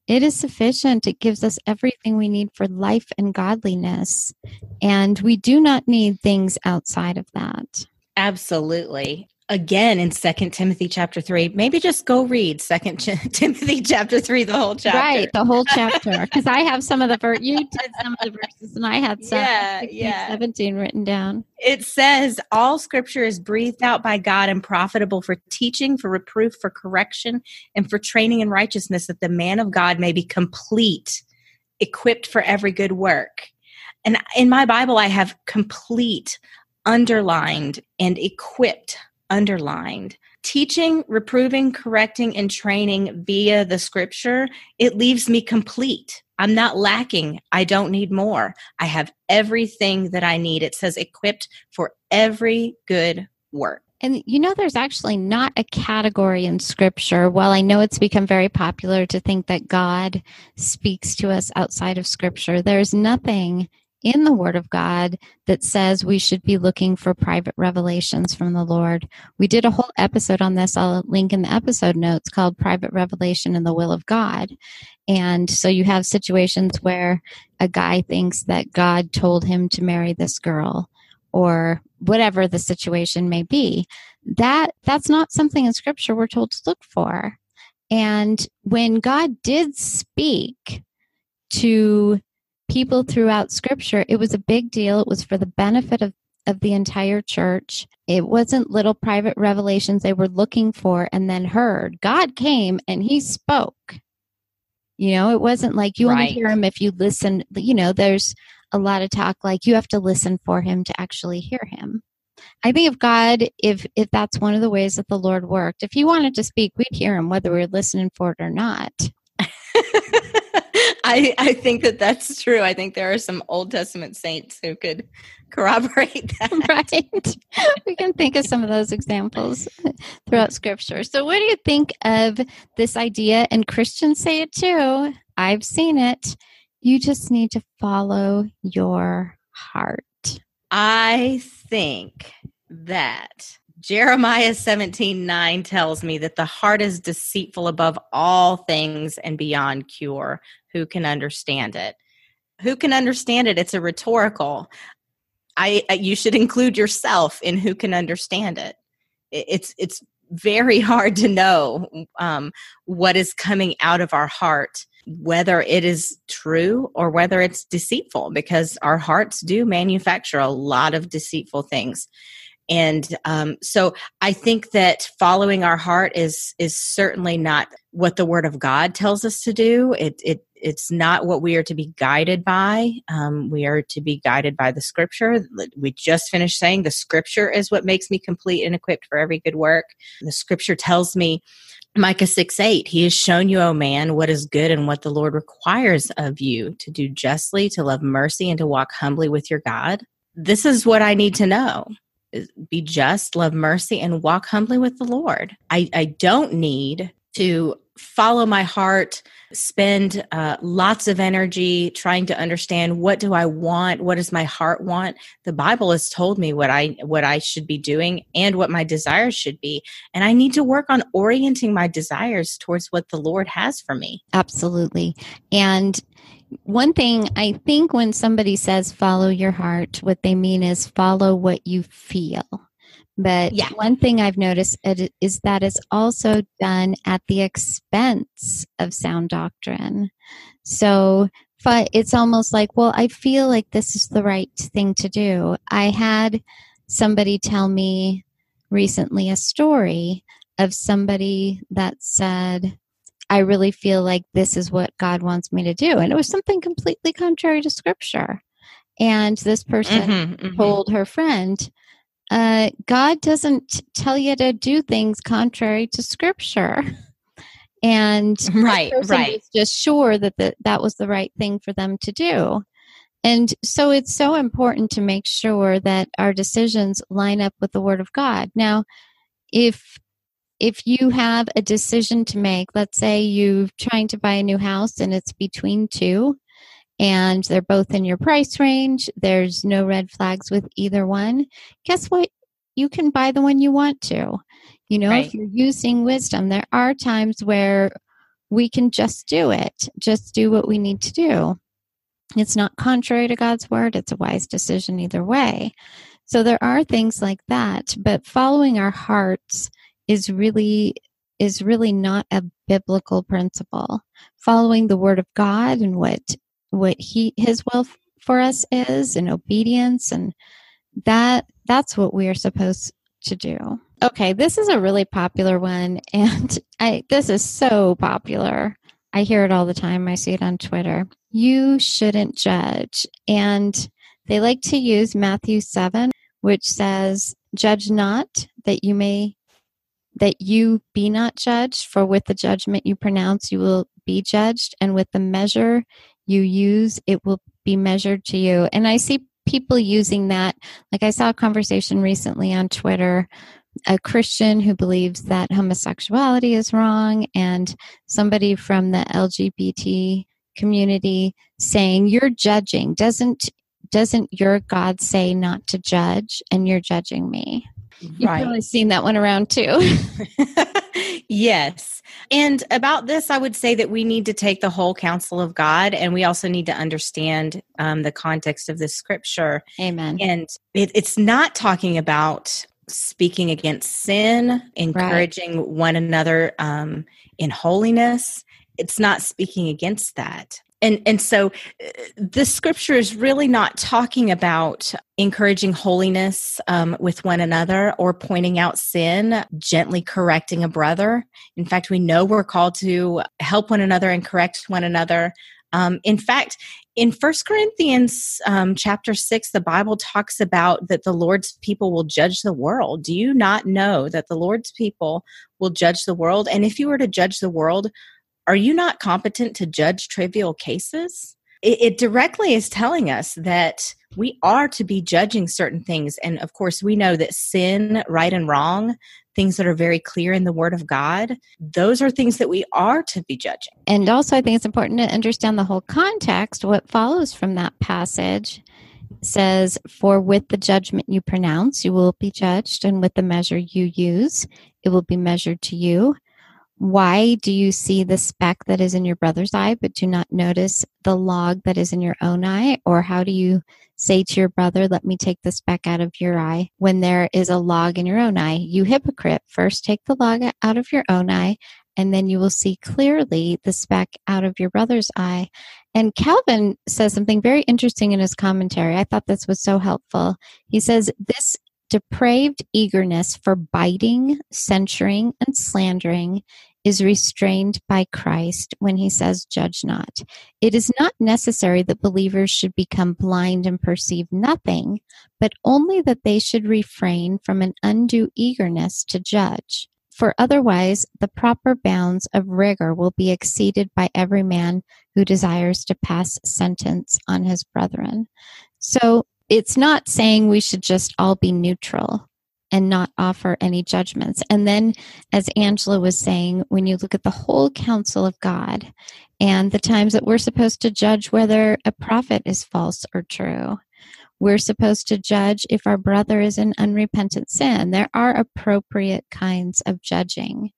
It is sufficient. It gives us everything we need for life and godliness. And we do not need things outside of that. Absolutely again in second timothy chapter 3 maybe just go read second Ch- timothy chapter 3 the whole chapter. Right the whole chapter. Because i have some of the ver- you did some of the verses and i had some. Yeah, yeah. 17 written down. It says all scripture is breathed out by god and profitable for teaching for reproof for correction and for training in righteousness that the man of god may be complete equipped for every good work. And in my bible i have complete underlined and equipped underlined. Teaching, reproving, correcting, and training via the scripture, it leaves me complete. I'm not lacking. I don't need more. I have everything that I need. It says equipped for every good work. And you know, there's actually not a category in scripture. While I know it's become very popular to think that God speaks to us outside of scripture, there's nothing in the Word of God that says we should be looking for private revelations from the Lord. We did a whole episode on this. I'll link in the episode notes called Private Revelation in the Will of God. And so you have situations where a guy thinks that God told him to marry this girl or whatever the situation may be. That that's not something in scripture we're told to look for. And when God did speak to people throughout scripture, it was a big deal. It was for the benefit of, of the entire church. It wasn't little private revelations they were looking for and then heard. God came and he spoke. You know, it wasn't like you right. only hear him if you listen. You know, there's a lot of talk like you have to listen for him to actually hear him. I think if God, if if that's one of the ways that the Lord worked, if He wanted to speak, we'd hear Him whether we are listening for it or not. I, I think that that's true. I think there are some Old Testament saints who could corroborate that. Right. we can think of some of those examples throughout Scripture. So, what do you think of this idea? And Christians say it too. I've seen it. You just need to follow your heart. I think that Jeremiah 17 9 tells me that the heart is deceitful above all things and beyond cure. Who can understand it? Who can understand it? It's a rhetorical. I, you should include yourself in who can understand it. It's it's very hard to know um, what is coming out of our heart, whether it is true or whether it's deceitful, because our hearts do manufacture a lot of deceitful things and um, so i think that following our heart is is certainly not what the word of god tells us to do. It, it it's not what we are to be guided by. Um, we are to be guided by the scripture. We just finished saying the scripture is what makes me complete and equipped for every good work. The scripture tells me Micah 6 8, he has shown you, O man, what is good and what the Lord requires of you to do justly, to love mercy, and to walk humbly with your God. This is what I need to know be just, love mercy, and walk humbly with the Lord. I, I don't need to follow my heart spend uh, lots of energy trying to understand what do i want what does my heart want? The bible has told me what i what i should be doing and what my desires should be and i need to work on orienting my desires towards what the lord has for me. Absolutely. And one thing I think when somebody says follow your heart, what they mean is follow what you feel. But yeah. one thing I've noticed is that it's also done at the expense of sound doctrine. So it's almost like, well, I feel like this is the right thing to do. I had somebody tell me recently a story of somebody that said, I really feel like this is what God wants me to do. And it was something completely contrary to scripture. And this person mm-hmm, mm-hmm. told her friend, uh, God doesn't tell you to do things contrary to scripture. And right, right. just sure that the, that was the right thing for them to do. And so it's so important to make sure that our decisions line up with the Word of God. Now, if if you have a decision to make, let's say you're trying to buy a new house and it's between two and they're both in your price range, there's no red flags with either one, guess what? You can buy the one you want to. You know, right. if you're using wisdom, there are times where we can just do it, just do what we need to do. It's not contrary to God's word, it's a wise decision either way. So there are things like that, but following our hearts is really is really not a biblical principle. Following the word of God and what what he his will for us is and obedience and that that's what we are supposed to do. Okay, this is a really popular one and I this is so popular. I hear it all the time. I see it on Twitter. You shouldn't judge. And they like to use Matthew 7 which says, "Judge not that you may that you be not judged, for with the judgment you pronounce, you will be judged, and with the measure you use, it will be measured to you. And I see people using that. Like I saw a conversation recently on Twitter a Christian who believes that homosexuality is wrong, and somebody from the LGBT community saying, You're judging. Doesn't doesn't your God say not to judge and you're judging me? You've Right. probably seen that one around too. yes. And about this, I would say that we need to take the whole counsel of God and we also need to understand um, the context of the scripture. Amen. And it, it's not talking about speaking against sin, encouraging one another um, in holiness. It's not speaking against that. And, and so uh, this scripture is really not talking about encouraging holiness um, with one another or pointing out sin, gently correcting a brother. In fact, we know we're called to help one another and correct one another. Um, in fact, in First Corinthians um, chapter 6, the Bible talks about that the Lord's people will judge the world. Do you not know that the Lord's people will judge the world? And if you were to judge the world, are you not competent to judge trivial cases? It, it directly is telling us that we are to be judging certain things. And of course, we know that sin, right and wrong, things that are very clear in the Word of God, those are things that we are to be judging. And also, I think it's important to understand the whole context. What follows from that passage says, For with the judgment you pronounce, you will be judged, and with the measure you use, it will be measured to you. Why do you see the speck that is in your brother's eye, but do not notice the log that is in your own eye? Or how do you say to your brother, Let me take the speck out of your eye, when there is a log in your own eye? You hypocrite, first take the log out of your own eye, and then you will see clearly the speck out of your brother's eye. And Calvin says something very interesting in his commentary. I thought this was so helpful. He says, This depraved eagerness for biting, censuring, and slandering is restrained by Christ when he says, Judge not. It is not necessary that believers should become blind and perceive nothing, but only that they should refrain from an undue eagerness to judge. For otherwise, the proper bounds of rigor will be exceeded by every man who desires to pass sentence on his brethren. So it's not saying we should just all be neutral and not offer any judgments. And then, as Angela was saying, when you look at the whole counsel of God and the times that we're supposed to judge whether a prophet is false or true, we're supposed to judge if our brother is in unrepentant sin. There are appropriate kinds of judging.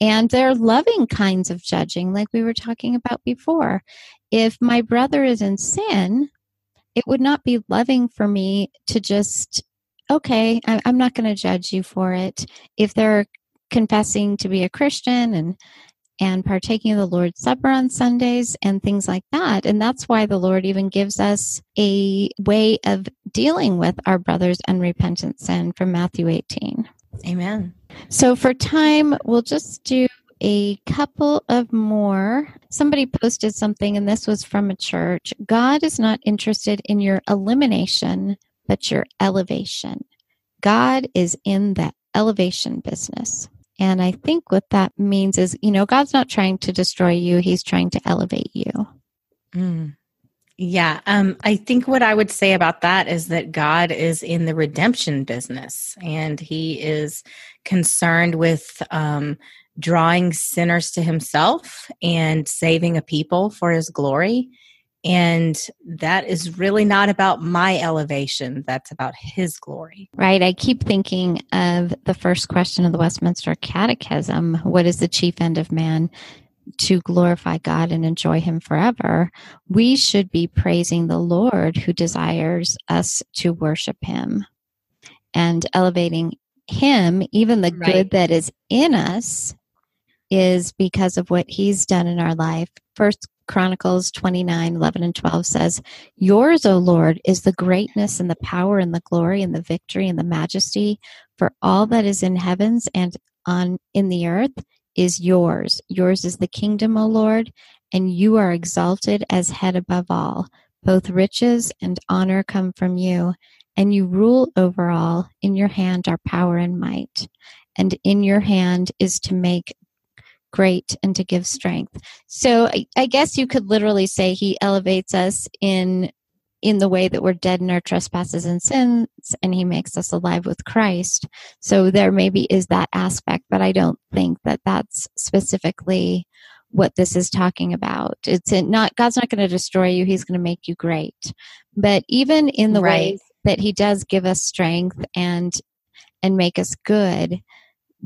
And there are loving kinds of judging, like we were talking about before. If my brother is in sin, it would not be loving for me to just, okay, I- I'm not going to judge you for it. If they're confessing to be a Christian and and partaking of the Lord's Supper on Sundays and things like that. And that's why the Lord even gives us a way of dealing with our brother's unrepentant sin from Matthew 18. Amen. So for time, we'll just do a couple of more. Somebody posted something, and this was from a church. God is not interested in your elimination, but your elevation. God is in the elevation business. And I think what that means is, you know, God's not trying to destroy you, He's trying to elevate you. Mm. Yeah, um, I think what I would say about that is that God is in the redemption business, and He is concerned with um, drawing sinners to Himself and saving a people for His glory. And that is really not about my elevation; that's about His glory. Right. I keep thinking of the first question of the Westminster Catechism What is the chief end of man? To glorify God and enjoy Him forever. We should be praising the Lord who desires us to worship Him and elevating Him, even the Right. good that is in us, is because of what He's done in our life. First Chronicles 29 11 and 12 says, Yours, O Lord, is the greatness and the power and the glory and the victory and the majesty, for all that is in heavens and on in the earth is yours. Yours is the kingdom, O Lord, and you are exalted as head above all. Both riches and honor come from you, and you rule over all. In your hand are power and might, and in your hand is to make great and to give strength. So I, I guess you could literally say he elevates us in in the way that we're dead in our trespasses and sins and he makes us alive with Christ. So there maybe is that aspect, but I don't think that that's specifically what this is talking about. It's not God's not going to destroy you, he's going to make you great. But even in the Right. ways that he does give us strength and and make us good,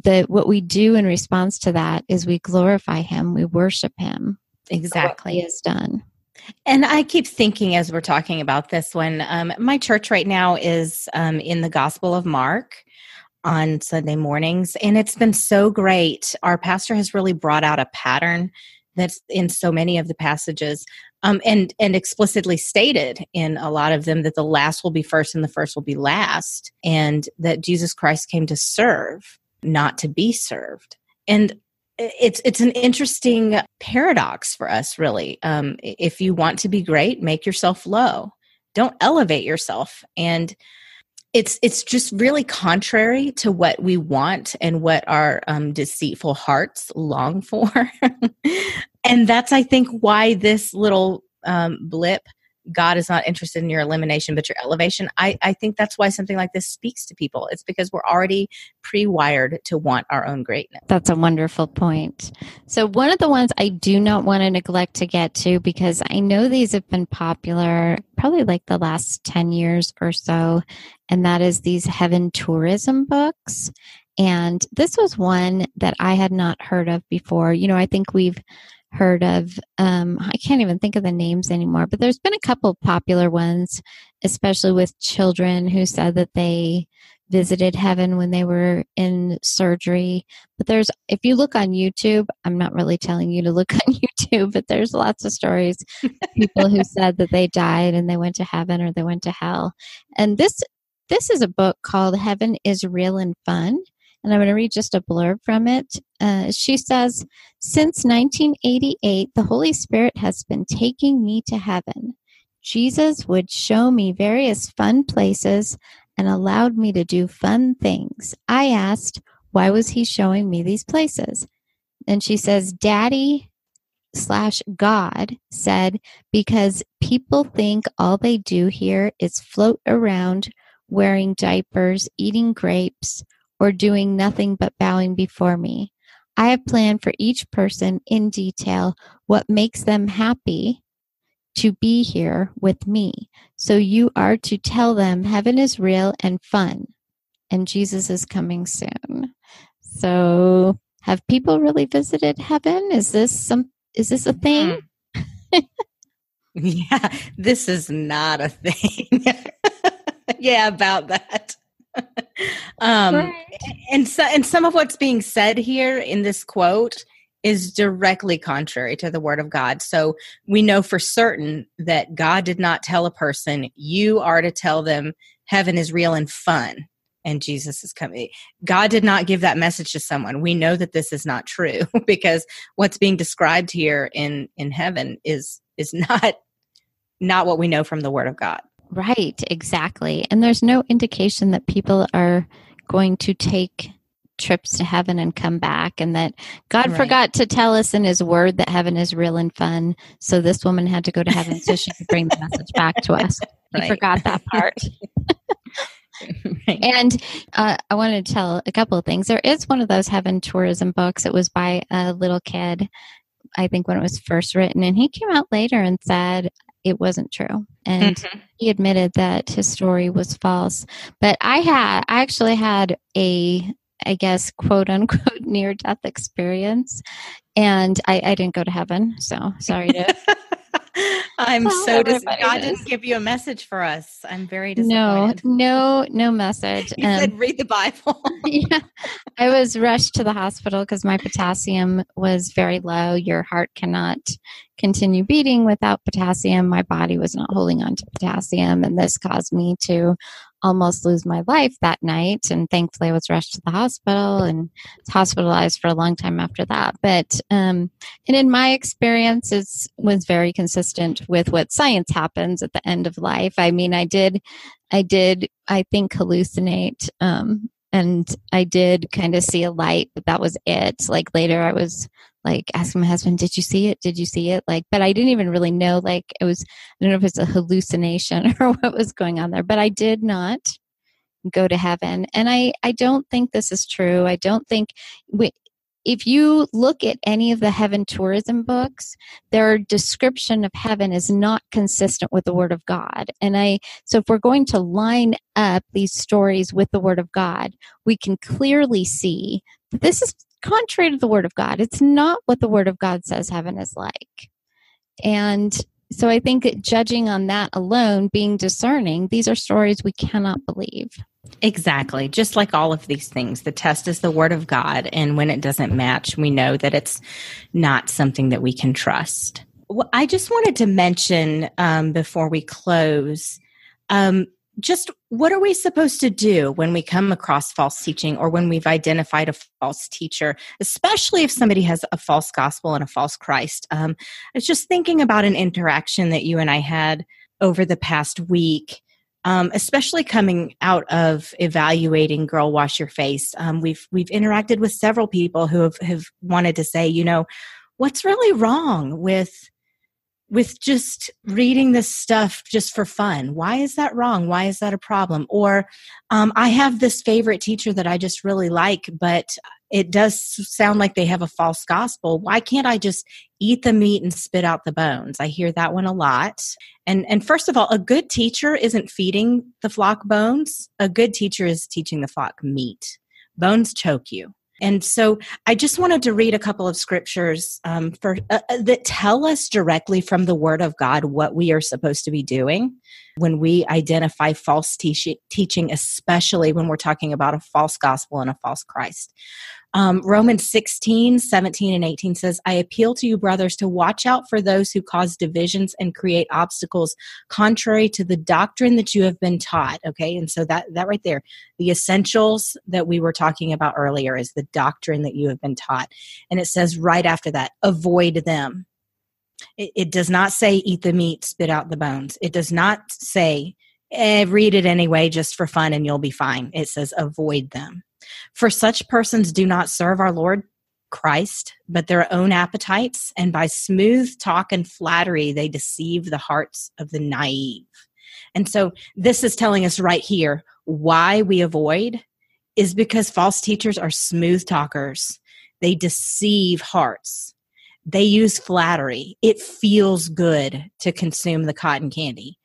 the what we do in response to that is we glorify him, we worship him. what Exactly. he has done. And I keep thinking as we're talking about this when um, my church right now is um, in the Gospel of Mark on Sunday mornings. And it's been so great. Our pastor has really brought out a pattern that's in so many of the passages um, and, and explicitly stated in a lot of them that the last will be first and the first will be last, and that Jesus Christ came to serve, not to be served. And it's it's an interesting paradox for us really. Um, if you want to be great make yourself low. Don't elevate yourself. And it's it's just really contrary to what we want and what our um, deceitful hearts long for. And that's i think why this little um, blip god is not interested in your elimination but your elevation I, I think that's why something like this speaks to people it's because we're already pre-wired to want our own greatness That's a wonderful point. So, one of the ones I do not want to neglect to get to because I know these have been popular probably like the last 10 years or so, and that is these heaven tourism books. And this was one that I had not heard of before. You know, I think we've heard of, um, I can't even think of the names anymore, but there's been a couple popular ones, especially with children who said that they visited heaven when they were in surgery. But there's, if you look on YouTube, I'm not really telling you to look on YouTube, but there's lots of stories of people who said that they died and they went to heaven or they went to hell. And this, this is a book called Heaven is Real and Fun. And I'm going to read just a blurb from it. Uh, she says, Since 1988, the Holy Spirit has been taking me to heaven. Jesus would show me various fun places and allowed me to do fun things. I asked, why was he showing me these places? And she says, Daddy slash God said, because people think all they do here is float around wearing diapers, eating grapes, or doing nothing but bowing before me. I have planned for each person in detail what makes them happy to be here with me. So you are to tell them heaven is real and fun, and Jesus is coming soon. So, have people really visited heaven? Is this some? Is this a thing? Hmm. Yeah, this is not a thing. yeah, about that. um, Right. and so, and some of what's being said here in this quote is directly contrary to the word of God. So we know for certain that God did not tell a person, "You are to tell them heaven is real and fun." And Jesus is coming. God did not give that message to someone. We know that this is not true because what's being described here in in heaven is is not not what we know from the word of God. Right, exactly. And there's no indication that people are going to take trips to heaven and come back, and that God Right. forgot to tell us in His Word that heaven is real and fun. So this woman had to go to heaven so she could bring the message back to us. He Right. forgot that part. And uh, I want to tell a couple of things. There is one of those heaven tourism books. It was by a little kid, I think, when it was first written. And he came out later and said it wasn't true. And mm-hmm. he admitted that his story was false. But I had, I actually had a, I guess, quote unquote, near death experience. And I, I didn't go to heaven. So sorry to. I'm so disappointed. God didn't give you a message for us. I'm very no, disappointed. no, no message. He Um, said, "Read the Bible." yeah. I was rushed to the hospital because my potassium was very low. Your heart cannot continue beating without potassium. My body was not holding on to potassium, and this caused me to almost lose my life that night. And thankfully, I was rushed to the hospital and hospitalized for a long time after that. But um, and in my experience, it was very consistent with what science happens at the end of life. I mean, I did, I did, I think hallucinate. Um, and I did kind of see a light, but that was it. Like later, I was like asking my husband, "Did you see it? Did you see it?" Like, but I didn't even really know. Like, it was I don't know if it's a hallucination or what was going on there, but I did not go to heaven, and I I don't think this is true. I don't think we. If you look at any of the heaven tourism books, their description of heaven is not consistent with the Word of God. And I, so if we're going to line up these stories with the Word of God, we can clearly see that this is contrary to the Word of God. It's not what the Word of God says heaven is like. And so I think judging on that alone, being discerning, these are stories we cannot believe. Exactly. Just like all of these things, the test is the word of God. And when it doesn't match, we know that it's not something that we can trust. Well, I just wanted to mention um, before we close um, just what are we supposed to do when we come across false teaching or when we've identified a false teacher, especially if somebody has a false gospel and a false Christ? Um, I was just thinking about an interaction that you and I had over the past week um, especially coming out of evaluating Girl Wash Your Face. Um, we've we've interacted with several people who have, have wanted to say, you know, what's really wrong with with just reading this stuff just for fun why is that wrong why is that a problem or um, i have this favorite teacher that i just really like but it does sound like they have a false gospel. Why can't i just eat the meat and spit out the bones? I hear that one a lot. And and first of all a good teacher isn't feeding the flock bones. A good teacher is teaching the flock meat. Bones choke you. And so I just wanted to read a couple of scriptures um, for uh, uh, that tell us directly from the Word of God what we are supposed to be doing when we identify false te- teaching, especially when we're talking about a false gospel and a false Christ. Um, Romans 16, 17, and 18 says, I appeal to you, brothers, to watch out for those who cause divisions and create obstacles contrary to the doctrine that you have been taught. Okay, and so that, that right there, the essentials that we were talking about earlier is the doctrine that you have been taught. And it says right after that, avoid them. It, it does not say eat the meat, spit out the bones. It does not say eh, read it anyway just for fun and you'll be fine. It says avoid them. For such persons do not serve our Lord Christ, but their own appetites, and by smooth talk and flattery, they deceive the hearts of the naive. And so, this is telling us right here why we avoid is because false teachers are smooth talkers. They deceive hearts. They use flattery. It feels good to consume the cotton candy,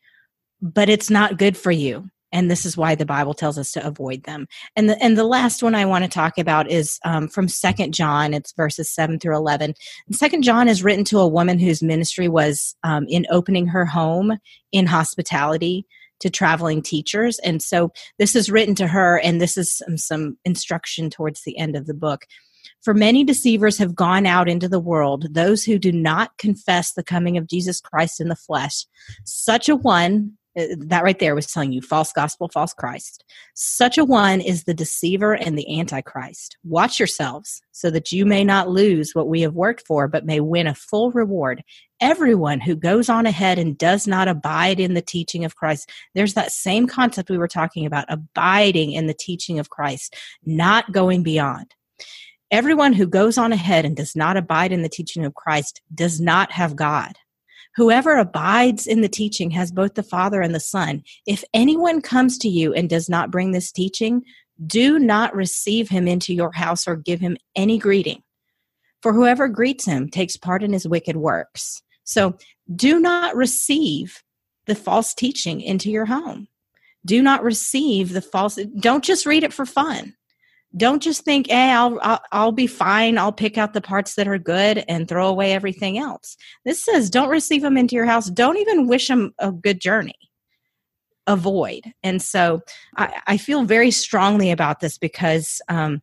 but it's not good for you and this is why the bible tells us to avoid them. And the, and the last one i want to talk about is um, from second john it's verses 7 through 11 second john is written to a woman whose ministry was um, in opening her home in hospitality to traveling teachers. And so this is written to her and this is some, some instruction towards the end of the book. For many deceivers have gone out into the world, those who do not confess the coming of Jesus Christ in the flesh. Such a one Uh, that right there was telling you false gospel, false Christ. Such a one is the deceiver and the antichrist. Watch yourselves so that you may not lose what we have worked for, but may win a full reward. Everyone who goes on ahead and does not abide in the teaching of Christ, there's that same concept we were talking about abiding in the teaching of Christ, not going beyond. Everyone who goes on ahead and does not abide in the teaching of Christ does not have God. Whoever abides in the teaching has both the Father and the Son. If anyone comes to you and does not bring this teaching, do not receive him into your house or give him any greeting. For whoever greets him takes part in his wicked works. So do not receive the false teaching into your home. Do not receive the false, don't just read it for fun don't just think, "Hey, I'll, I'll I'll be fine. I'll pick out the parts that are good and throw away everything else." This says, "Don't receive them into your house. Don't even wish them a good journey." Avoid. And so, I, I feel very strongly about this because um,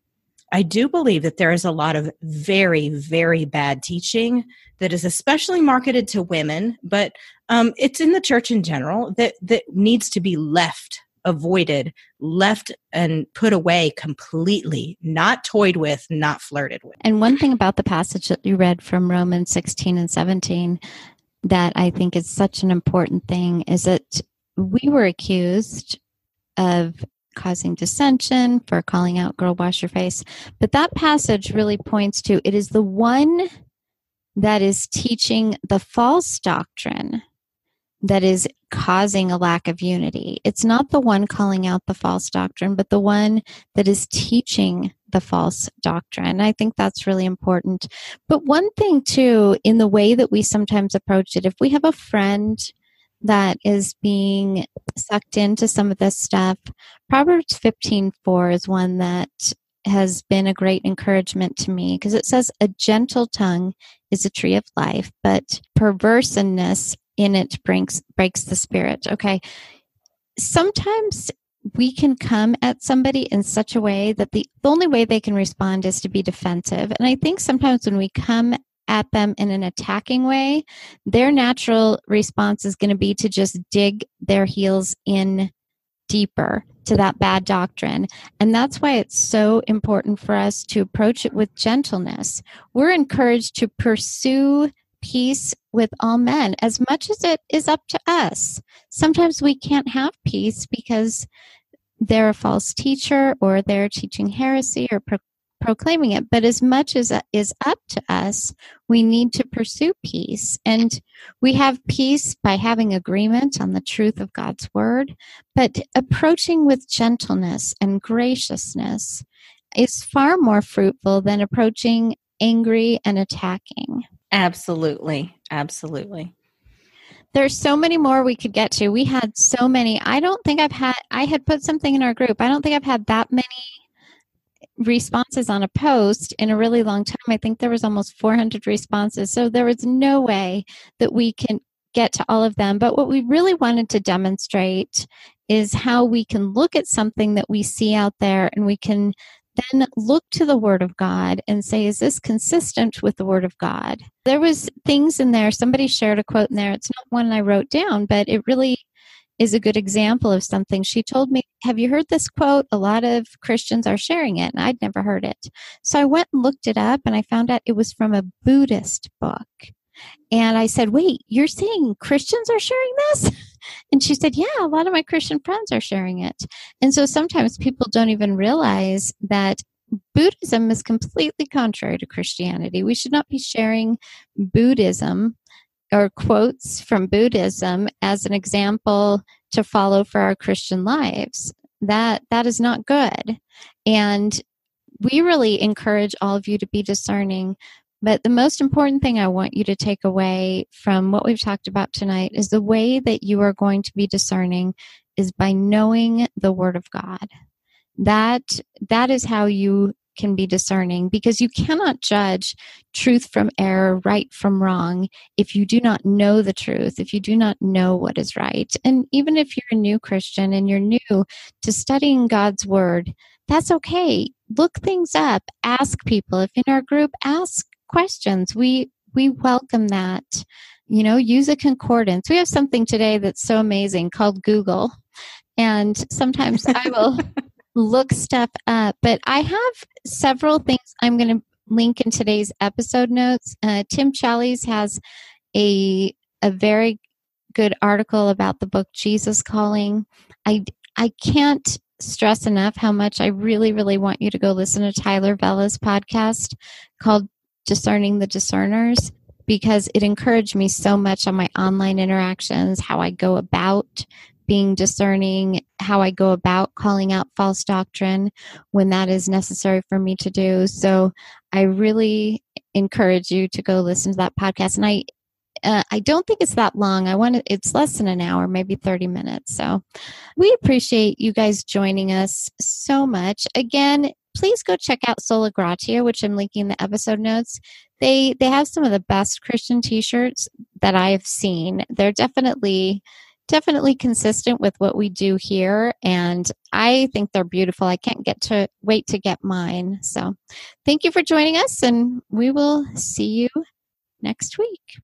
I do believe that there is a lot of very, very bad teaching that is especially marketed to women, but um, it's in the church in general that that needs to be left avoided, left and put away completely, not toyed with, not flirted with. And one thing about the passage that you read from Romans 16 and 17 that I think is such an important thing is that we were accused of causing dissension, for calling out girl wash your face. But that passage really points to it is the one that is teaching the false doctrine that is causing a lack of unity. It's not the one calling out the false doctrine, but the one that is teaching the false doctrine. I think that's really important. But one thing, too, in the way that we sometimes approach it, if we have a friend that is being sucked into some of this stuff, Proverbs 15 4 is one that has been a great encouragement to me because it says, A gentle tongue is a tree of life, but perverseness in it breaks, breaks the spirit. Okay. Sometimes we can come at somebody in such a way that the, the only way they can respond is to be defensive. And I think sometimes when we come at them in an attacking way, their natural response is going to be to just dig their heels in deeper to that bad doctrine. And that's why it's so important for us to approach it with gentleness. We're encouraged to pursue peace with all men as much as it is up to us. Sometimes we can't have peace because they're a false teacher or they're teaching heresy or pro- proclaiming it. But as much as it is up to us, we need to pursue peace. And we have peace by having agreement on the truth of God's word, but approaching with gentleness and graciousness is far more fruitful than approaching angry and attacking. Absolutely. Absolutely. There's so many more we could get to. We had so many. I don't think I've had, I had put something in our group. I don't think I've had that many responses on a post in a really long time. I think there was almost 400 responses. So there was no way that we can get to all of them. But what we really wanted to demonstrate is how we can look at something that we see out there and we can then look to the word of god and say is this consistent with the word of god? There was things in there somebody shared a quote in there. It's not one i wrote down but it really is a good example of something. She told me have you heard this quote? A lot of christians are sharing it and i'd never heard it. So i went and looked it up and i found out it was from a buddhist book. And I said, Wait, you're saying Christians are sharing this? And she said, Yeah, a lot of my Christian friends are sharing it. And so sometimes people don't even realize that Buddhism is completely contrary to Christianity. We should not be sharing Buddhism or quotes from Buddhism as an example to follow for our Christian lives. That that is not good. And we really encourage all of you to be discerning but the most important thing I want you to take away from what we've talked about tonight is the way that you are going to be discerning is by knowing the word of God. That that is how you can be discerning because you cannot judge truth from error, right from wrong if you do not know the truth, if you do not know what is right. And even if you're a new Christian and you're new to studying God's word, that's okay. Look things up, ask people. If in our group, ask questions. We we welcome that. You know, use a concordance. We have something today that's so amazing called Google. And sometimes I will look stuff up, but I have several things I'm going to link in today's episode notes. Uh, Tim Challies has a a very good article about the book Jesus Calling. I I can't stress enough how much I really really want you to go listen to Tyler Vela's podcast called discerning the discerners because it encouraged me so much on my online interactions, how I go about being discerning, how I go about calling out false doctrine when that is necessary for me to do. So I really encourage you to go listen to that podcast. And I, uh, I don't think it's that long. I want to, it's less than an hour, maybe 30 minutes. So we appreciate you guys joining us so much. Again, please go check out Sola Gratia, which I'm linking in the episode notes. They they have some of the best Christian t-shirts that I've seen. They're definitely definitely consistent with what we do here and I think they're beautiful. I can't get to wait to get mine. So, thank you for joining us and we will see you next week.